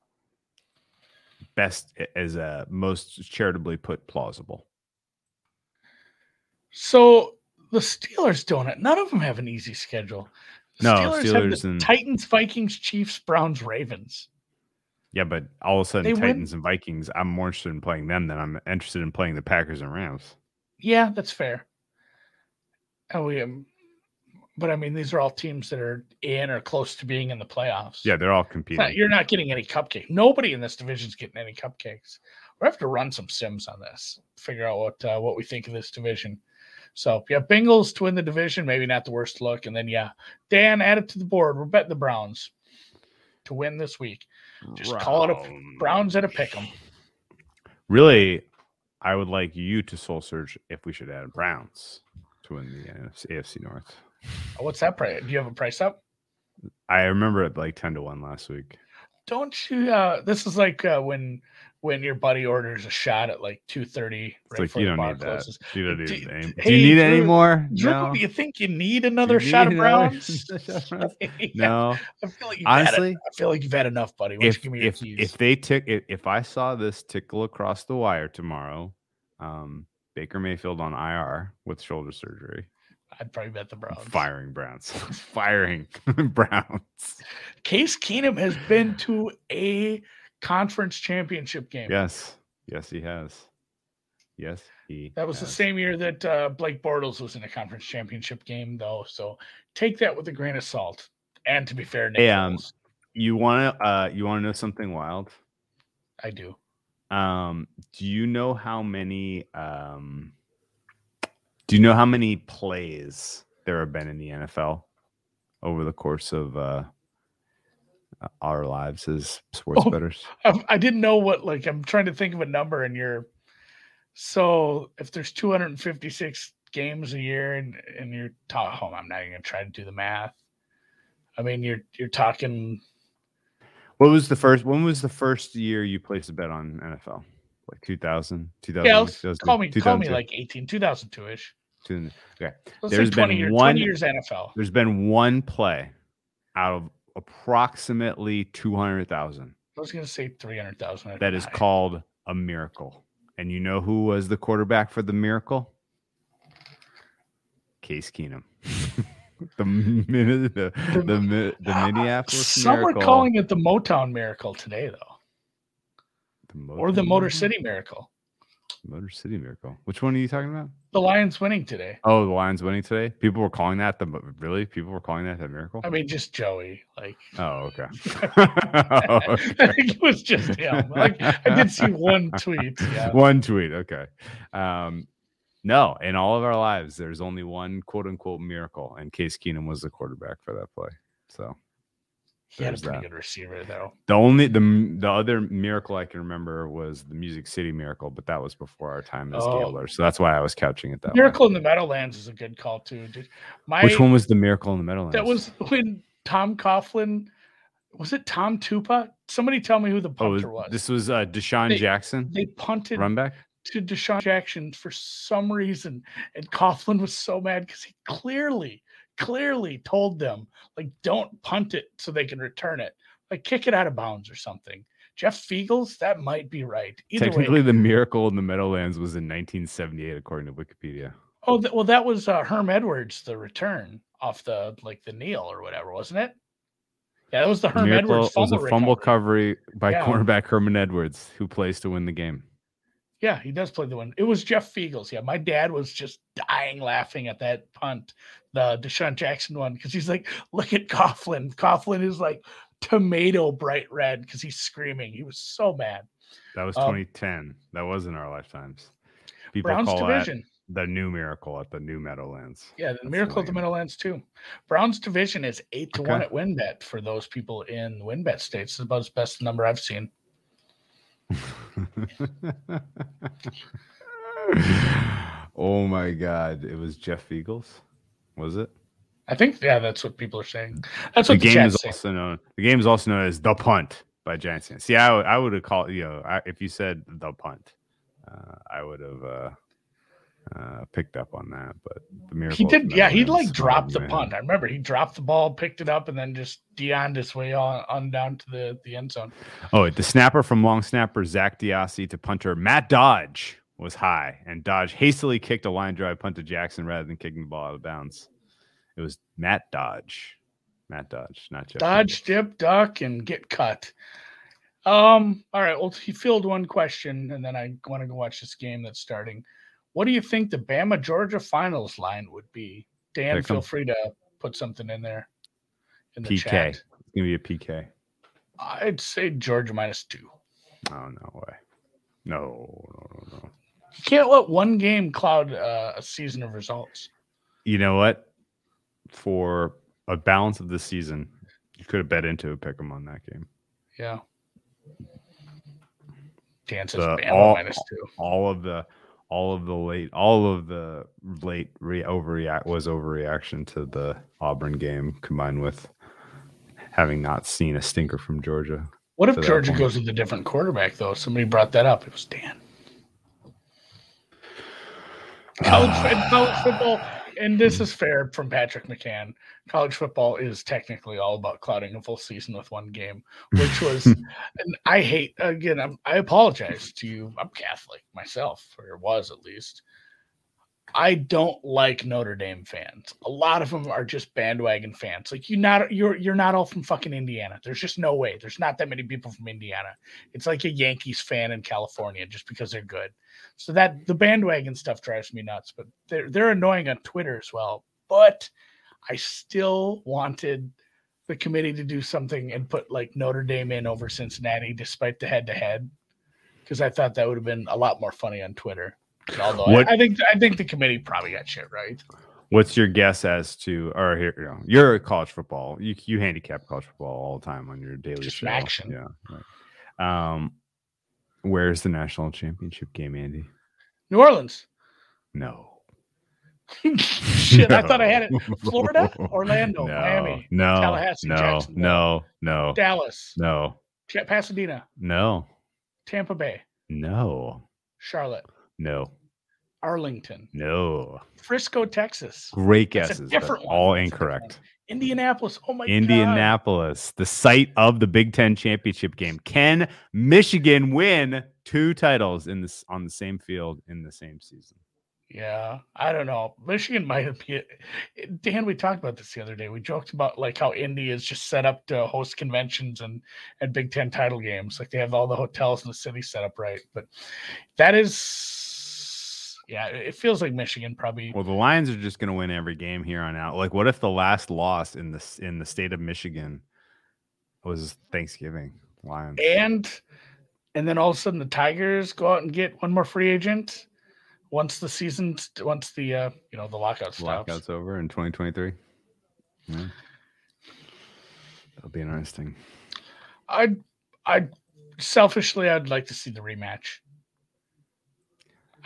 [SPEAKER 2] best as a most charitably put plausible.
[SPEAKER 3] So the Steelers don't. It. None of them have an easy schedule.
[SPEAKER 2] The no, Steelers, Steelers
[SPEAKER 3] and Titans, Vikings, Chiefs, Browns, Ravens.
[SPEAKER 2] Yeah, but all of a sudden, they Titans win. and Vikings, I'm more interested in playing them than I'm interested in playing the Packers and Rams.
[SPEAKER 3] Yeah, that's fair. And we, um, but I mean, these are all teams that are in or close to being in the playoffs.
[SPEAKER 2] Yeah, they're all competing.
[SPEAKER 3] Not, you're not getting any cupcake. Nobody in this division is getting any cupcakes. We have to run some sims on this, figure out what uh, what we think of this division. So yeah, Bengals to win the division, maybe not the worst look. And then yeah, Dan, add it to the board. We're betting the Browns to win this week. Just Browns. call it a Browns at a pick 'em.
[SPEAKER 2] Really, I would like you to soul search if we should add Browns to win the AFC North.
[SPEAKER 3] What's that price? Do you have a price up?
[SPEAKER 2] I remember it like ten to one last week.
[SPEAKER 3] Don't you? Uh, this is like uh, when when your buddy orders a shot at like two thirty.
[SPEAKER 2] Right like you don't need closes. that. You don't need do, any, hey, do you need Drew, any more?
[SPEAKER 3] Drew, no. Do you think you need [LAUGHS] another you shot need of Browns? [LAUGHS]
[SPEAKER 2] yeah. [LAUGHS] No.
[SPEAKER 3] I feel like honestly, had, I feel like you've had enough, buddy.
[SPEAKER 2] if if, if they tick, if, if I saw this tickle across the wire tomorrow, um, Baker Mayfield on IR with shoulder surgery.
[SPEAKER 3] I'd probably bet the Browns.
[SPEAKER 2] Firing Browns. Firing Browns.
[SPEAKER 3] Case Keenum has been to a conference championship game.
[SPEAKER 2] Yes. Yes, he has. Yes, he.
[SPEAKER 3] That was
[SPEAKER 2] has.
[SPEAKER 3] the same year that uh, Blake Bortles was in a conference championship game, though. So take that with a grain of salt. And to be fair,
[SPEAKER 2] Nick hey, um, you want to uh, you want to know something wild?
[SPEAKER 3] I do.
[SPEAKER 2] Um, do you know how many um, do you know how many plays there have been in the NFL over the course of uh, Uh, our lives as sports oh, bettors?
[SPEAKER 3] I didn't know what like I'm trying to think of a number and you're so if there's 256 games a year and and you're talking home, I'm not even gonna try to do the math. I mean you're you're talking
[SPEAKER 2] what was the first when was the first year you placed a bet on NFL? Like 2000, 2000,
[SPEAKER 3] yeah, 2000, call me call me like 18 2002ish.
[SPEAKER 2] Okay.
[SPEAKER 3] Let's there's been years, one years NFL.
[SPEAKER 2] There's been one play out of approximately 200,000.
[SPEAKER 3] I was going to say 300,000.
[SPEAKER 2] That is called a miracle. And you know who was the quarterback for the miracle? Case Keenum. [LAUGHS] [LAUGHS] the, the, the, the, the Minneapolis
[SPEAKER 3] Some
[SPEAKER 2] miracle.
[SPEAKER 3] calling it the Motown miracle today, though,
[SPEAKER 2] the
[SPEAKER 3] or the
[SPEAKER 2] Motor
[SPEAKER 3] City miracle.
[SPEAKER 2] Motor City miracle. Which one are you talking about?
[SPEAKER 3] The Lions winning today.
[SPEAKER 2] Oh, the Lions winning today. People were calling that the really. People were calling that the miracle.
[SPEAKER 3] I mean, just Joey. Like,
[SPEAKER 2] Oh, okay. [LAUGHS] [LAUGHS]
[SPEAKER 3] I think it was just him. Like, I did see one tweet. Yeah. [LAUGHS]
[SPEAKER 2] One tweet. Okay. Um, no, in all of our lives, there's only one quote unquote miracle, and Case Keenum was the quarterback for that play. So
[SPEAKER 3] He had a pretty
[SPEAKER 2] that.
[SPEAKER 3] good receiver, though.
[SPEAKER 2] the only the the other miracle I can remember was the Music City miracle, but that was before our time as
[SPEAKER 3] Oh.
[SPEAKER 2] gamblers. So that's why I was couching it that way.
[SPEAKER 3] Miracle in the Meadowlands is a good call too. Dude. My
[SPEAKER 2] Which one was the miracle in the Meadowlands?
[SPEAKER 3] that was when Tom Coughlin was it Tom Tupa? Somebody tell me who the
[SPEAKER 2] Oh,
[SPEAKER 3] punter was.
[SPEAKER 2] this was uh, DeSean
[SPEAKER 3] They-
[SPEAKER 2] Jackson,
[SPEAKER 3] they punted
[SPEAKER 2] run back.
[SPEAKER 3] to DeSean Jackson for some reason, and Coughlin was so mad because he clearly, clearly told them like, "Don't punt it so they can return it, like kick it out of bounds or something." Jeff Feagles, that might be right. Either
[SPEAKER 2] Technically,
[SPEAKER 3] way,
[SPEAKER 2] the miracle in the Meadowlands was in 1978, according to Wikipedia.
[SPEAKER 3] oh well, that was uh, Herm Edwards, the return off the like the kneel or whatever, wasn't it? Yeah, that was the Herm
[SPEAKER 2] miracle
[SPEAKER 3] Edwards
[SPEAKER 2] was a fumble
[SPEAKER 3] recovery.
[SPEAKER 2] recovery by
[SPEAKER 3] Yeah.
[SPEAKER 2] cornerback Herman Edwards, who plays to win the game.
[SPEAKER 3] Yeah, he does play the one. It was Jeff Feagles. Yeah, my dad was just dying laughing at that punt, the DeSean Jackson one, because he's like, look at Coughlin. Coughlin is like tomato bright red because he's screaming. He was so mad.
[SPEAKER 2] That was
[SPEAKER 3] Um,
[SPEAKER 2] 2010. That was in our lifetimes. People
[SPEAKER 3] Browns
[SPEAKER 2] call
[SPEAKER 3] division.
[SPEAKER 2] that the new miracle at the new Meadowlands.
[SPEAKER 3] Yeah, the
[SPEAKER 2] That's
[SPEAKER 3] Miracle of the. Meadowlands too. Browns division is eight to one
[SPEAKER 2] Okay.
[SPEAKER 3] at WynnBET for those people in WynnBET states. It's about the best number I've seen.
[SPEAKER 2] Oh my God! It was Jeff Feagles, was it?
[SPEAKER 3] I think yeah, that's what people are saying. That's
[SPEAKER 2] the
[SPEAKER 3] what the,
[SPEAKER 2] game is
[SPEAKER 3] saying.
[SPEAKER 2] also known. The game is also known as the punt by Giants. See, I, would- I would have called you know I, if you said the punt, uh, I would have uh, uh, picked up on that. But the miracle
[SPEAKER 3] He did, yeah. He like dropped the
[SPEAKER 2] man.
[SPEAKER 3] punt. I remember he dropped the ball, picked it up, and then just Dioned his way on, on down to the, the end zone.
[SPEAKER 2] Oh, the snapper from long snapper Zak DeOssie to punter Matt Dodge was high, and Dodge hastily kicked a line drive punt to Jackson rather than kicking the ball out of bounds. It was Matt Dodge, Matt Dodge, not Jeff.
[SPEAKER 3] Dodge, dip, duck, and get cut. Um. All right. Well, he filled one question, and then I want to go watch this game that's starting. What do you think the Bama Georgia finals line would be? Dan, feel free to put something in there in the
[SPEAKER 2] PK.
[SPEAKER 3] chat.
[SPEAKER 2] It's gonna be a PK.
[SPEAKER 3] I'd say Georgia minus two.
[SPEAKER 2] Oh no way. No, no, no, no.
[SPEAKER 3] You can't let one game cloud uh, a season of results.
[SPEAKER 2] You know what? For a balance of the season, you could have bet into a pick 'em on that game.
[SPEAKER 3] Yeah. Dan says
[SPEAKER 2] The
[SPEAKER 3] Bama
[SPEAKER 2] all-
[SPEAKER 3] minus two.
[SPEAKER 2] All of the all of the late all of the late re- overreact was overreaction to the Auburn game combined with having not seen a stinker from Georgia.
[SPEAKER 3] What if Georgia
[SPEAKER 2] point.
[SPEAKER 3] goes with a different quarterback, though? Somebody brought that up. It was Dan. College, and college football, and this is fair from Patrick McCann. College football is technically all about clouding a full season with one game, which was, [LAUGHS] and I hate again. I'm, I apologize to you. I'm Catholic myself, or was at least. I don't like Notre Dame fans. A lot of them are just bandwagon fans. Like you not you're you're not all from fucking Indiana. There's just no way. There's not that many people from Indiana. It's like a Yankees fan in California just because they're good. So that the bandwagon stuff drives me nuts, but they're they're annoying on Twitter as well. But I still wanted the committee to do something and put like Notre Dame in over Cincinnati despite the head to head. Because I thought that would have been a lot more funny on Twitter. Although
[SPEAKER 2] What-
[SPEAKER 3] I, think I think the committee probably got shit right.
[SPEAKER 2] What's your guess as to or here you know, you're a college football. You you handicap college football all the time on your daily
[SPEAKER 3] Just
[SPEAKER 2] show.
[SPEAKER 3] action.
[SPEAKER 2] Yeah. right. Um where's the national championship game, Andy?
[SPEAKER 3] New Orleans.
[SPEAKER 2] No.
[SPEAKER 3] Shit, I thought I had it. [LAUGHS] Florida, Orlando,
[SPEAKER 2] no,
[SPEAKER 3] Miami,
[SPEAKER 2] no,
[SPEAKER 3] Tallahassee,
[SPEAKER 2] no, no, no,
[SPEAKER 3] Dallas,
[SPEAKER 2] no,
[SPEAKER 3] Pasadena,
[SPEAKER 2] no,
[SPEAKER 3] Tampa Bay,
[SPEAKER 2] no,
[SPEAKER 3] Charlotte,
[SPEAKER 2] no,
[SPEAKER 3] Arlington,
[SPEAKER 2] no.
[SPEAKER 3] Frisco, Texas,
[SPEAKER 2] Great guesses,
[SPEAKER 3] different one.
[SPEAKER 2] all
[SPEAKER 3] That's
[SPEAKER 2] incorrect.
[SPEAKER 3] Indianapolis. Oh my god.
[SPEAKER 2] Indianapolis, the site of the Big Ten championship game. Can Michigan win two titles in this on the same field in the same season.
[SPEAKER 3] Yeah, I don't know. Michigan might be. Dan, we talked about this the other day. We joked about like how Indy is just set up to host conventions and and Big Ten title games. Like they have all the hotels in the city set up right. But that is, yeah, it feels like Michigan probably.
[SPEAKER 2] Well, the Lions are just going to win every game here on out. Like, what if the last loss in the in the state of Michigan was Thanksgiving? Lions
[SPEAKER 3] and and then all of a sudden the Tigers go out and get one more free agent once the season once the uh you know the lockout stops.
[SPEAKER 2] Lockout's over in 2023. Yeah. That'll be interesting.
[SPEAKER 3] I I selfishly I'd like to see the rematch.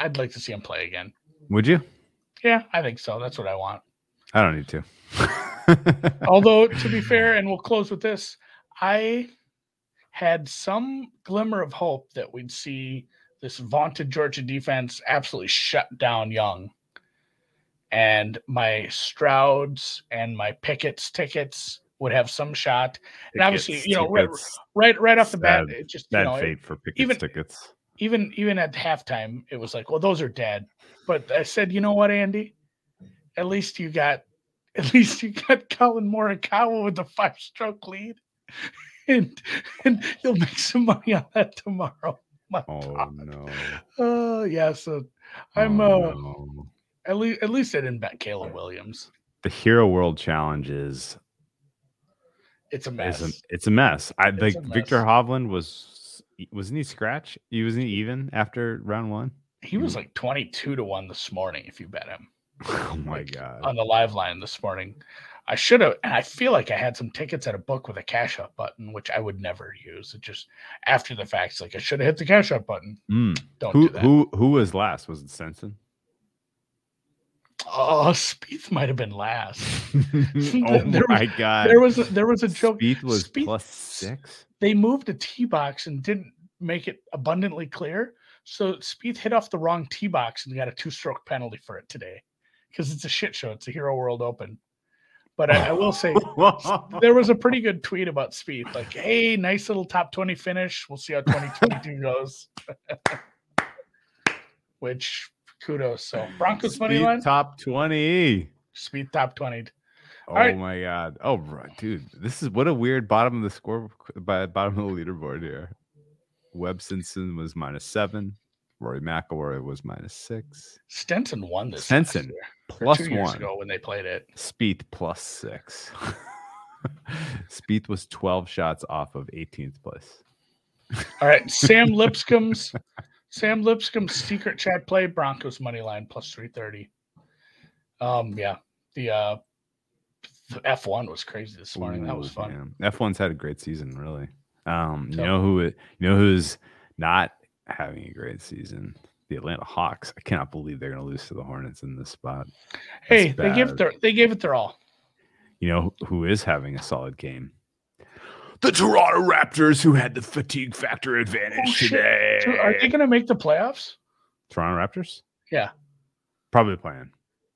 [SPEAKER 3] I'd like to see him play again.
[SPEAKER 2] Would you?
[SPEAKER 3] Yeah, I think so. That's what I want.
[SPEAKER 2] I don't need to. [LAUGHS]
[SPEAKER 3] Although to be fair, and we'll close with this, I had some glimmer of hope that we'd see this vaunted Georgia defense absolutely shut down Young. And my Strouds and my Pickett's tickets would have some shot. And obviously, you know, right, right, right off the bat, it just
[SPEAKER 2] bad
[SPEAKER 3] you know,
[SPEAKER 2] fate for Pickett's
[SPEAKER 3] even,
[SPEAKER 2] tickets.
[SPEAKER 3] Even even at halftime, it was like, well, those are dead. But I said, you know what, Andy? At least you got [LAUGHS] at least you got Collin Morikawa with the five stroke lead. [LAUGHS] and and you'll make some money on that tomorrow. [LAUGHS] My
[SPEAKER 2] oh
[SPEAKER 3] God.
[SPEAKER 2] no!
[SPEAKER 3] Uh, yeah. So I'm
[SPEAKER 2] Oh,
[SPEAKER 3] uh
[SPEAKER 2] no.
[SPEAKER 3] at least at least I didn't bet Caleb Williams.
[SPEAKER 2] The Hero World Challenge is
[SPEAKER 3] It's a mess.
[SPEAKER 2] a, it's a mess. I
[SPEAKER 3] It's
[SPEAKER 2] like
[SPEAKER 3] a Viktor.
[SPEAKER 2] Hovland was wasn't he scratch? He wasn't he even after round one.
[SPEAKER 3] he was like 22 to 1 this morning if you bet him
[SPEAKER 2] Oh my
[SPEAKER 3] Like,
[SPEAKER 2] god!
[SPEAKER 3] on the live line this morning. I should have and I feel like I had some tickets at a book with a cash up button, which I would never use. It just after the fact, it's like I should have hit the cash up button.
[SPEAKER 2] Mm.
[SPEAKER 3] Don't
[SPEAKER 2] Who
[SPEAKER 3] do that.
[SPEAKER 2] who who was last? Was it Stenson?
[SPEAKER 3] Oh, [LAUGHS] Spieth might have been last. [LAUGHS]
[SPEAKER 2] oh
[SPEAKER 3] There was-
[SPEAKER 2] my god!
[SPEAKER 3] There was a, there was a joke.
[SPEAKER 2] Spieth was
[SPEAKER 3] Spieth-
[SPEAKER 2] plus six.
[SPEAKER 3] they moved a tee box and didn't make it abundantly clear. So Spieth hit off the wrong tee box and got a two stroke penalty for it today because it's a shit show. It's a Hero World Open. But I, I will say [LAUGHS] there was a pretty good tweet about Spieth, like, "Hey, nice little top twenty finish. We'll see how twenty twenty two goes." Which kudos. So [LAUGHS] Broncos money
[SPEAKER 2] Speed
[SPEAKER 3] line,
[SPEAKER 2] top twenty.
[SPEAKER 3] Spieth top twenty.
[SPEAKER 2] Oh
[SPEAKER 3] right.
[SPEAKER 2] my god! Oh, bro, dude, this is what a weird bottom of the score by bottom of the leaderboard here. Webb Simpson was minus seven. Rory McIlroy was minus six.
[SPEAKER 3] Stenson won this.
[SPEAKER 2] Stenson, Plus
[SPEAKER 3] two years
[SPEAKER 2] one.
[SPEAKER 3] ago when they played it.
[SPEAKER 2] Spieth plus six. [LAUGHS] Spieth was twelve shots off of 18th place.
[SPEAKER 3] All right, Sam [LAUGHS] Lipscomb's Sam Lipscomb's secret chat play Broncos money line plus three thirty. Um, yeah, the uh, the F one was crazy this morning. that was fun.
[SPEAKER 2] man. F1's had a great season, really. Um, you
[SPEAKER 3] Yep.
[SPEAKER 2] know who? it- You know who's not having a great season? The Atlanta Hawks. I cannot believe they're going to lose to the Hornets in this spot.
[SPEAKER 3] Hey,
[SPEAKER 2] That's
[SPEAKER 3] they gave
[SPEAKER 2] bad.
[SPEAKER 3] their they gave it their all.
[SPEAKER 2] You know who is having a solid game? The Toronto Raptors, who had the fatigue factor advantage
[SPEAKER 3] Oh,
[SPEAKER 2] today.
[SPEAKER 3] So Are they going to make the playoffs?
[SPEAKER 2] Toronto Raptors?
[SPEAKER 3] Yeah,
[SPEAKER 2] Probably playing.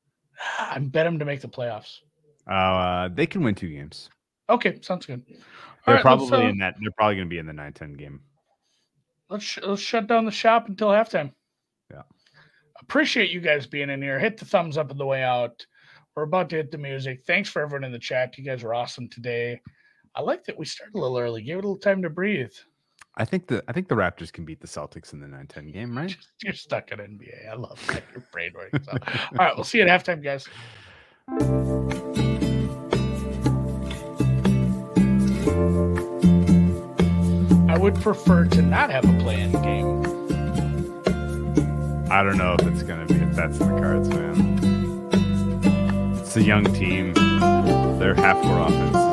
[SPEAKER 2] [SIGHS]
[SPEAKER 3] I bet them to make the playoffs.
[SPEAKER 2] Uh, they can win two games.
[SPEAKER 3] Okay, sounds good. All
[SPEAKER 2] They're
[SPEAKER 3] right,
[SPEAKER 2] probably
[SPEAKER 3] uh,
[SPEAKER 2] in that. They're probably going to be in the 9-10 game.
[SPEAKER 3] let's sh- let's shut down the shop until halftime.
[SPEAKER 2] Yeah.
[SPEAKER 3] Appreciate you guys being in here. Hit the thumbs up on the way out. We're about to hit the music. Thanks for everyone in the chat. You guys were awesome today. I like that we started a little early. Gave it a little time to breathe.
[SPEAKER 2] I think the I think the Raptors can beat the Celtics in the 9-10 game, right? [LAUGHS]
[SPEAKER 3] You're stuck in NBA. I love that. Your brain works. out. All right, we'll see you at halftime, guys. I would prefer to not have a play-in game.
[SPEAKER 2] I don't know if it's gonna be if that's in the cards, man. It's a young team. They're half more offense